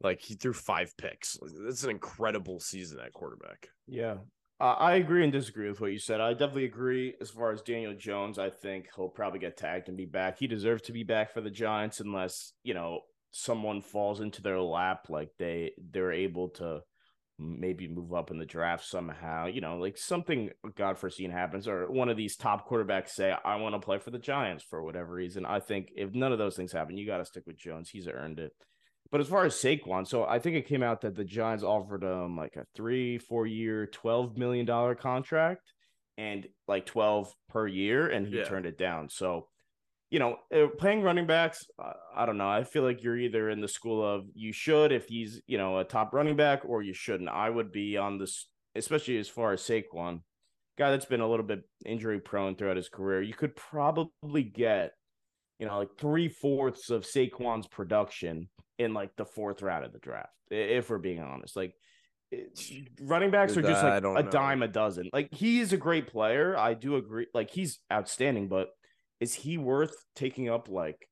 D: Like he threw five picks. That's an incredible season at quarterback.
E: yeah. I agree and disagree with what you said. I definitely agree as far as Daniel Jones. I think he'll probably get tagged and be back. He deserves to be back for the Giants unless you know someone falls into their lap, like they they're able to maybe move up in the draft somehow. You know, like something God foreseen happens, or one of these top quarterbacks say, "I want to play for the Giants for whatever reason." I think if none of those things happen, you got to stick with Jones. He's earned it. But as far as Saquon, so I think it came out that the Giants offered him like a three, four year, twelve million dollar contract, and like twelve per year, and he
D: Yeah.
E: turned it down. So, you know, uh, playing running backs, I don't know. I feel like you're either in the school of you should if he's you know a top running back, or you shouldn't. I would be on this, especially as far as Saquon, guy that's been a little bit injury prone throughout his career. You could probably get, you know, like three fourths of Saquon's production in like the fourth round of the draft, if we're being honest. Like running backs are just like a
D: know.
E: dime a dozen. Like he is a great player. I do agree. Like he's outstanding, but is he worth taking up like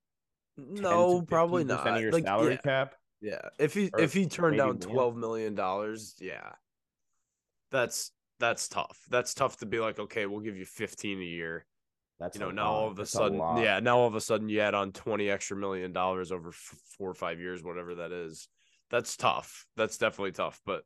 D: No, probably
E: 15%
D: not.
E: of your
D: Like,
E: salary
D: yeah,
E: cap?
D: yeah. If he
E: Or
D: if he turned down twelve million dollars, yeah, that's that's tough. That's tough to be like, okay, we'll give you fifteen a year.
E: That's
D: You know,
E: a
D: now all of a
E: That's
D: sudden,
E: lot.
D: yeah, now all of a sudden you add on twenty extra million dollars over f- four or five years, whatever that is. That's tough. That's definitely tough. But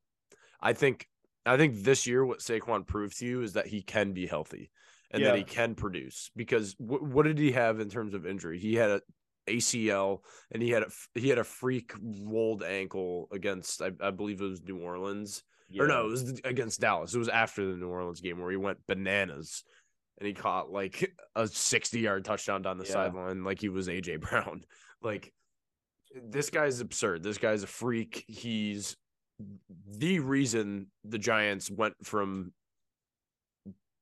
D: I think I think this year what Saquon proved to you is that he can be healthy and that he can produce. Because wh- what did he have in terms of injury? He had a ACL and he had a, he had a freak rolled ankle against I, I believe it was New Orleans or no, it was against Dallas. It was after the New Orleans game where he went bananas and he caught like a 60 yard touchdown down the
E: Yeah.
D: sideline like he was AJ Brown. Like this guy's absurd. This guy's a freak. He's the reason the Giants went from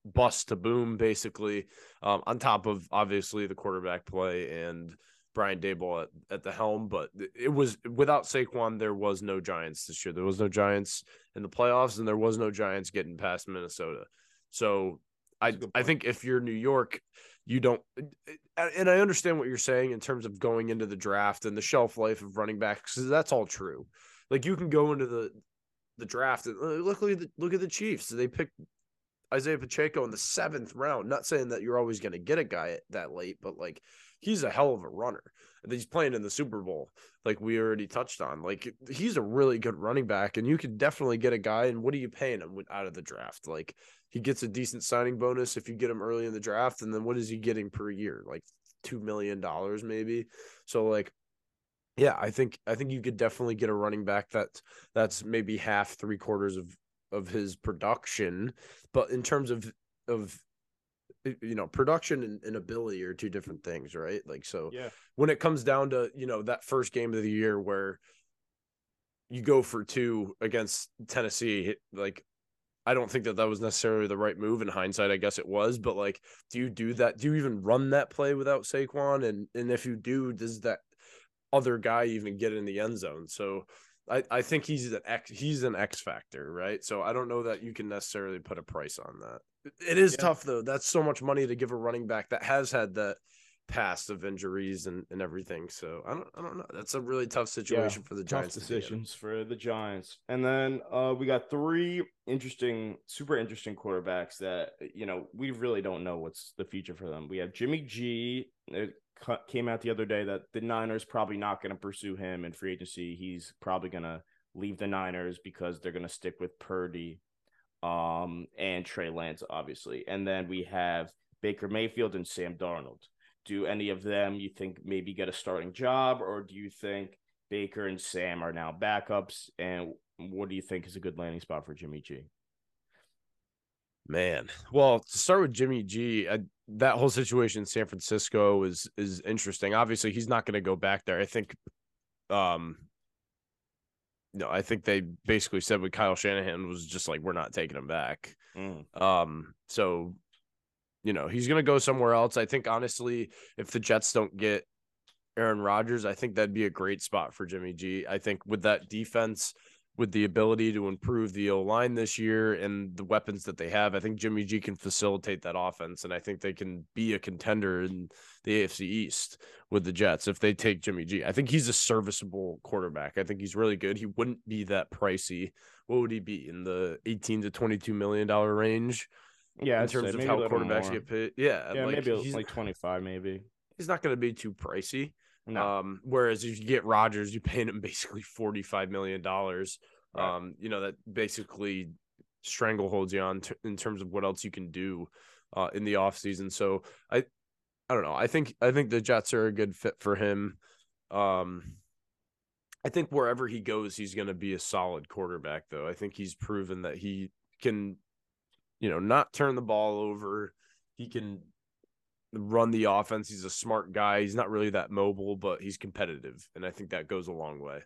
D: bust to boom, basically, um, on top of obviously the quarterback play and Brian Daboll at, at the helm. But it was without Saquon, there was no Giants this year. There was no Giants in the playoffs, and there was no Giants getting past Minnesota. So I
E: That's a good
D: I think if you're New York, you don't. And I understand what you're saying in terms of going into the draft and the shelf life of running backs. that's all true. Like you can go into the the draft and uh, look look at the, look at the Chiefs. They picked Isaiah Pacheco in the seventh round. Not saying that you're always going to get a guy that late, but like he's a hell of a runner. And he's playing in the Super Bowl, like we already touched on. Like he's a really good running back, and you could definitely get a guy. And what are you paying him out of the draft? Like he gets a decent signing bonus if you get him early in the draft, and then what is he getting per year? Like two million dollars, maybe. So like yeah, I think I think you could definitely get a running back that's that's maybe half, three quarters of of his production. But in terms of of you know, production and, and ability are two different things, right? Like so
E: Yeah.
D: when it comes down to, you know, that first game of the year where you go for two against Tennessee, like I don't think that that was necessarily the right move in hindsight. I guess it was, but like, do you do that? Do you even run that play without Saquon? And and if you do, does that other guy even get in the end zone? So I, I think he's an X he's an X factor, right? So I don't know that you can necessarily put a price on that. It is
E: Yeah.
D: tough though. That's so much money to give a running back that has had that past of injuries and, and everything. So I don't I don't know. That's a really tough situation for the Giants.
E: decisions for the Giants. And then uh, we got three interesting, super interesting quarterbacks that you know we really don't know what's the future for them. We have Jimmy G. It came out the other day that the Niners probably not going to pursue him in free agency. He's probably going to leave the Niners because they're going to stick with Purdy, um, and Trey Lance, obviously. And then we have Baker Mayfield and Sam Darnold. Do any of them you think maybe get a starting job, or do you think Baker and Sam are now backups? And what do you think is a good landing spot for Jimmy G?
D: Man, well, to start with Jimmy G, I, that whole situation in San Francisco is is interesting. Obviously, he's not going to go back there. I think, um, no, I think they basically said with Kyle Shanahan was just like we're not taking him back.
E: Mm.
D: Um, so you know he's going to go somewhere else. I think honestly, if the Jets don't get Aaron Rodgers, I think that'd be a great spot for Jimmy G. I think with that defense, with the ability to improve the O line this year and the weapons that they have, I think Jimmy G can facilitate that offense, and I think they can be a contender in the AFC East with the Jets if they take Jimmy G. I think he's a serviceable quarterback. I think he's really good. He wouldn't be that pricey. What would he be in the eighteen to twenty-two million dollar range?
E: Yeah,
D: in terms of how quarterbacks get paid. Yeah,
E: Yeah,
D: like,
E: maybe
D: he's,
E: like twenty five, maybe.
D: he's not going to be too pricey.
E: No,
D: Um, whereas if you get Rodgers, you're paying him basically forty-five million dollars.
E: Right.
D: Um, you know that basically strangleholds you on t- in terms of what else you can do uh, in the offseason. So I, I don't know. I think I think the Jets are a good fit for him. Um, I think wherever he goes, he's going to be a solid quarterback. Though I think he's proven that he can, you know, not turn the ball over. He can run the offense. He's a smart guy. He's not really that mobile, but he's competitive, and I think that goes a long way.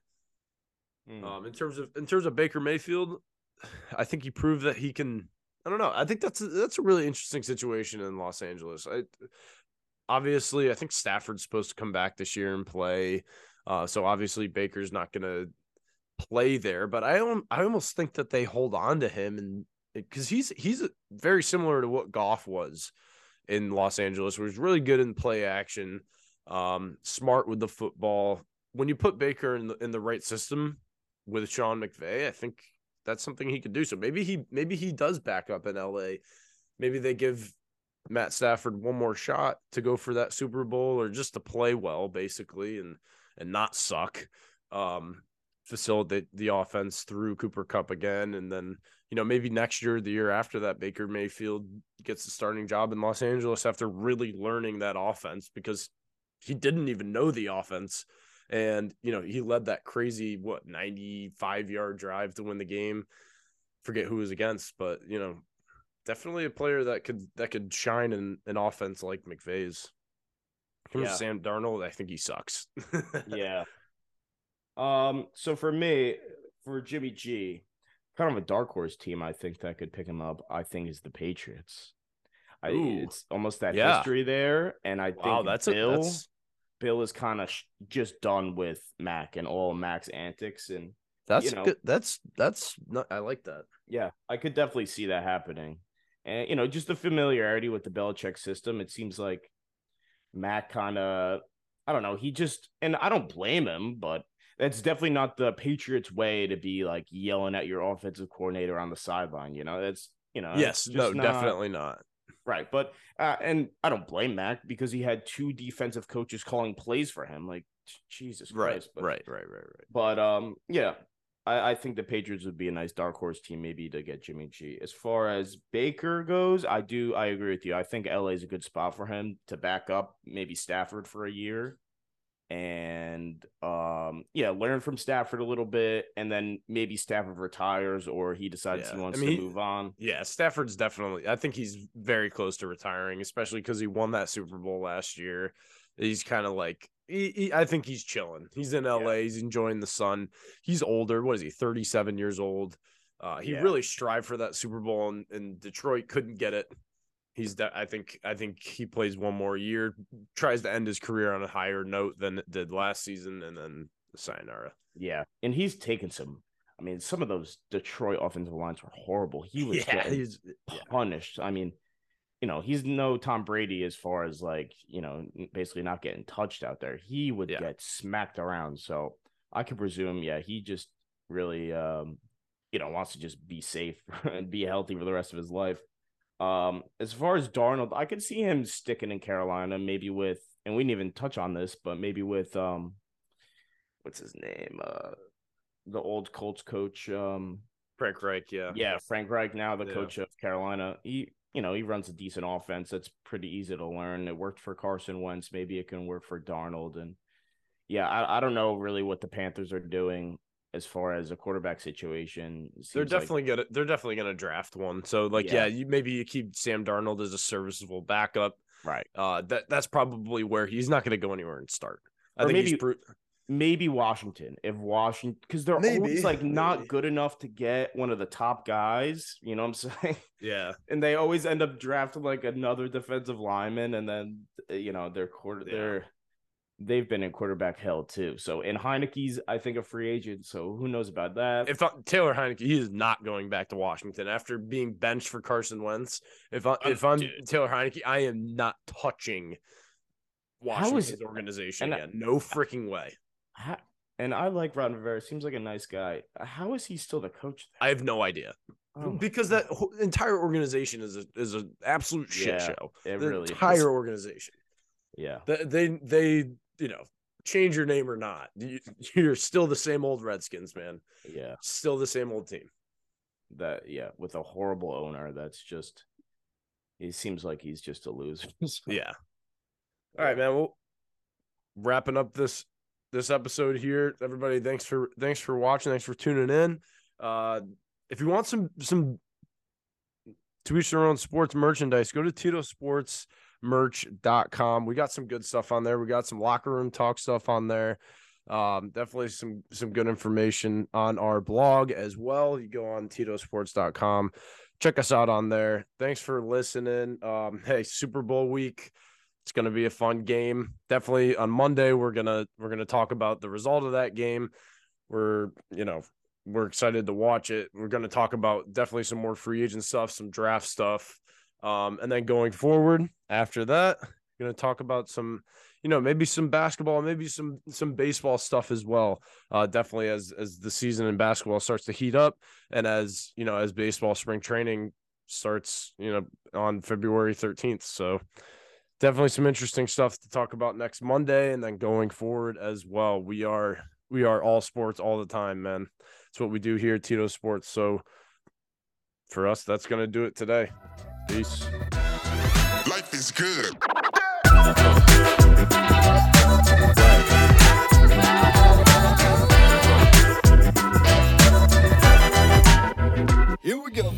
E: Mm.
D: Um, in terms of in terms of Baker Mayfield, I think he proved that he can. I don't know. I think that's a, that's a really interesting situation in Los Angeles. I obviously I think Stafford's supposed to come back this year and play. Uh, so obviously Baker's not going to play there, but I don't. I almost think that they hold on to him and because he's he's very similar to what Goff was in Los Angeles, where he's really good in play action, um, smart with the football. When you put Baker in the in the right system with Sean McVay, I think that's something he could do. So maybe he maybe he does back up in LA. Maybe they give Matt Stafford one more shot to go for that Super Bowl or just to play well, basically, and and not suck. Um, facilitate the offense through Cooper Kupp again, and then you know maybe next year, the year after that, Baker Mayfield gets the starting job in Los Angeles after really learning that offense because he didn't even know the offense. And you know he led that crazy what ninety five yard drive to win the game. Forget who was against, but you know definitely a player that could that could shine in an offense like McVay's. Him
E: Yeah.
D: Sam Darnold, I think he sucks.
E: yeah. Um. So for me, for Jimmy G, kind of a dark horse team. I think that could pick him up. I think is the Patriots. I, it's almost that
D: Yeah.
E: history there, and I
D: Wow,
E: think
D: that's
E: Bill.
D: a that's
E: Bill is kind of sh- just done with Mac and all Mac's antics, and
D: that's
E: you know.
D: good. That's that's not. I like that.
E: yeah, I could definitely see that happening. And you know, just the familiarity with the Belichick system. It seems like Mac kind of, I don't know, he just, and I don't blame him, but that's definitely not the Patriots way to be like yelling at your offensive coordinator on the sideline. You know, that's you know,
D: yes, no,
E: not-
D: definitely not.
E: right. But uh, and I don't blame Mac because he had two defensive coaches calling plays for him. Like Jesus
D: Right,
E: but,
D: right, right, right, right.
E: but um, yeah, I, I think the Patriots would be a nice dark horse team, maybe to get Jimmy G. As far as Baker goes, I do I agree with you. I think LA is a good spot for him to back up maybe Stafford for a year, and um, yeah, learn from Stafford a little bit, and then maybe Stafford retires or he decides
D: Yeah,
E: he
D: I
E: wants
D: mean,
E: to move on.
D: Yeah, Stafford's definitely. I think he's very close to retiring, especially because he won that Super Bowl last year. He's kind of like. He, he- I think he's chilling. He's in LA. He's enjoying the sun. He's older. What is he? Thirty-seven years old. Uh, he
E: Yeah.
D: really strived for that Super Bowl, and, and Detroit couldn't get it. He's. De- I think. I think he plays one more year, tries to end his career on a higher note than it did last season, and then sayonara.
E: Yeah, and he's taken some. I mean, some of those Detroit offensive lines were horrible. He was
D: Yeah, he's. yeah.
E: punished. I mean, you know, he's no Tom Brady as far as like, you know, basically not getting touched out there. He would
D: Yeah.
E: get smacked around. So I could presume, yeah, he just really um, you know, wants to just be safe and be healthy for the rest of his life. Um, as far as Darnold, I could see him sticking in Carolina, maybe with and we didn't even touch on this, but maybe with um what's his name? Uh the old Colts coach, um
D: Frank Reich. Yeah.
E: yeah, Frank Reich now the
D: Yeah.
E: coach of Carolina. He, you know, he runs a decent offense. That's pretty easy to learn. It worked for Carson Wentz. Maybe it can work for Darnold. And yeah, I, I don't know really what the Panthers are doing as far as a quarterback situation.
D: They're
E: seems like-
D: definitely gonna they're definitely gonna draft one. So like
E: Yeah.
D: yeah, you maybe you keep Sam Darnold as a serviceable backup.
E: right.
D: Uh that that's probably where he's not gonna go anywhere and start. I
E: Or
D: think
E: maybe-
D: he's pro-
E: Maybe Washington. If Washington, because they're
F: Maybe,
E: always like not
F: maybe.
E: good enough to get one of the top guys. You know what I'm saying?
D: yeah.
E: and they always end up drafting like another defensive lineman, and then you know their quarter
D: Yeah.
E: they're they've been in quarterback hell too. So and Heinicke's I think a free agent, so who knows about that?
D: If I, Taylor Heinicke, he is not going back to Washington after being benched for Carson Wentz. If I if I'm
E: dude.
D: Taylor Heinicke, I am not touching Washington's
E: it-
D: organization
E: I-
D: again. No freaking way.
E: Ha- and I like Ron Rivera. Seems like a nice guy. How is he still the coach?
D: I have no idea
E: Oh
D: because that whole entire organization is a is an absolute shit
E: Yeah,
D: show.
E: it
D: the
E: really
D: entire
E: is.
D: organization.
E: Yeah,
D: They, they they you know change your name or not, you, you're still the same old Redskins, man.
E: yeah.
D: Still the same old team.
E: That yeah, with a horrible owner. That's just. He seems like he's just a loser.
D: Yeah. All right, man. Well, wrapping up this this episode here. Everybody, thanks for thanks for watching. Thanks for tuning in. Uh, if you want some some to each their own sports merchandise, go to TetoSportsMerch.com. We got some good stuff on there. We got some locker room talk stuff on there. Um, definitely some some good information on our blog as well. You go on TetoSports.com. Check us out on there. Thanks for listening. Um, hey, Super Bowl week. It's gonna be a fun game. Definitely on Monday, we're gonna we're gonna talk about the result of that game. We're you know we're excited to watch it. We're gonna talk about definitely some more free agent stuff, some draft stuff, um, and then going forward after that, we're gonna talk about some you know maybe some basketball, maybe some some baseball stuff as well. Uh, definitely as as the season in basketball starts to heat up, and as you know as baseball spring training starts, you know on February thirteenth. So definitely some interesting stuff to talk about next Monday and then going forward as well. We are we are all sports all the time, man. It's what we do here at Teto Sports. So for us, that's gonna do it today. Peace.
B: Life is good. Here we go.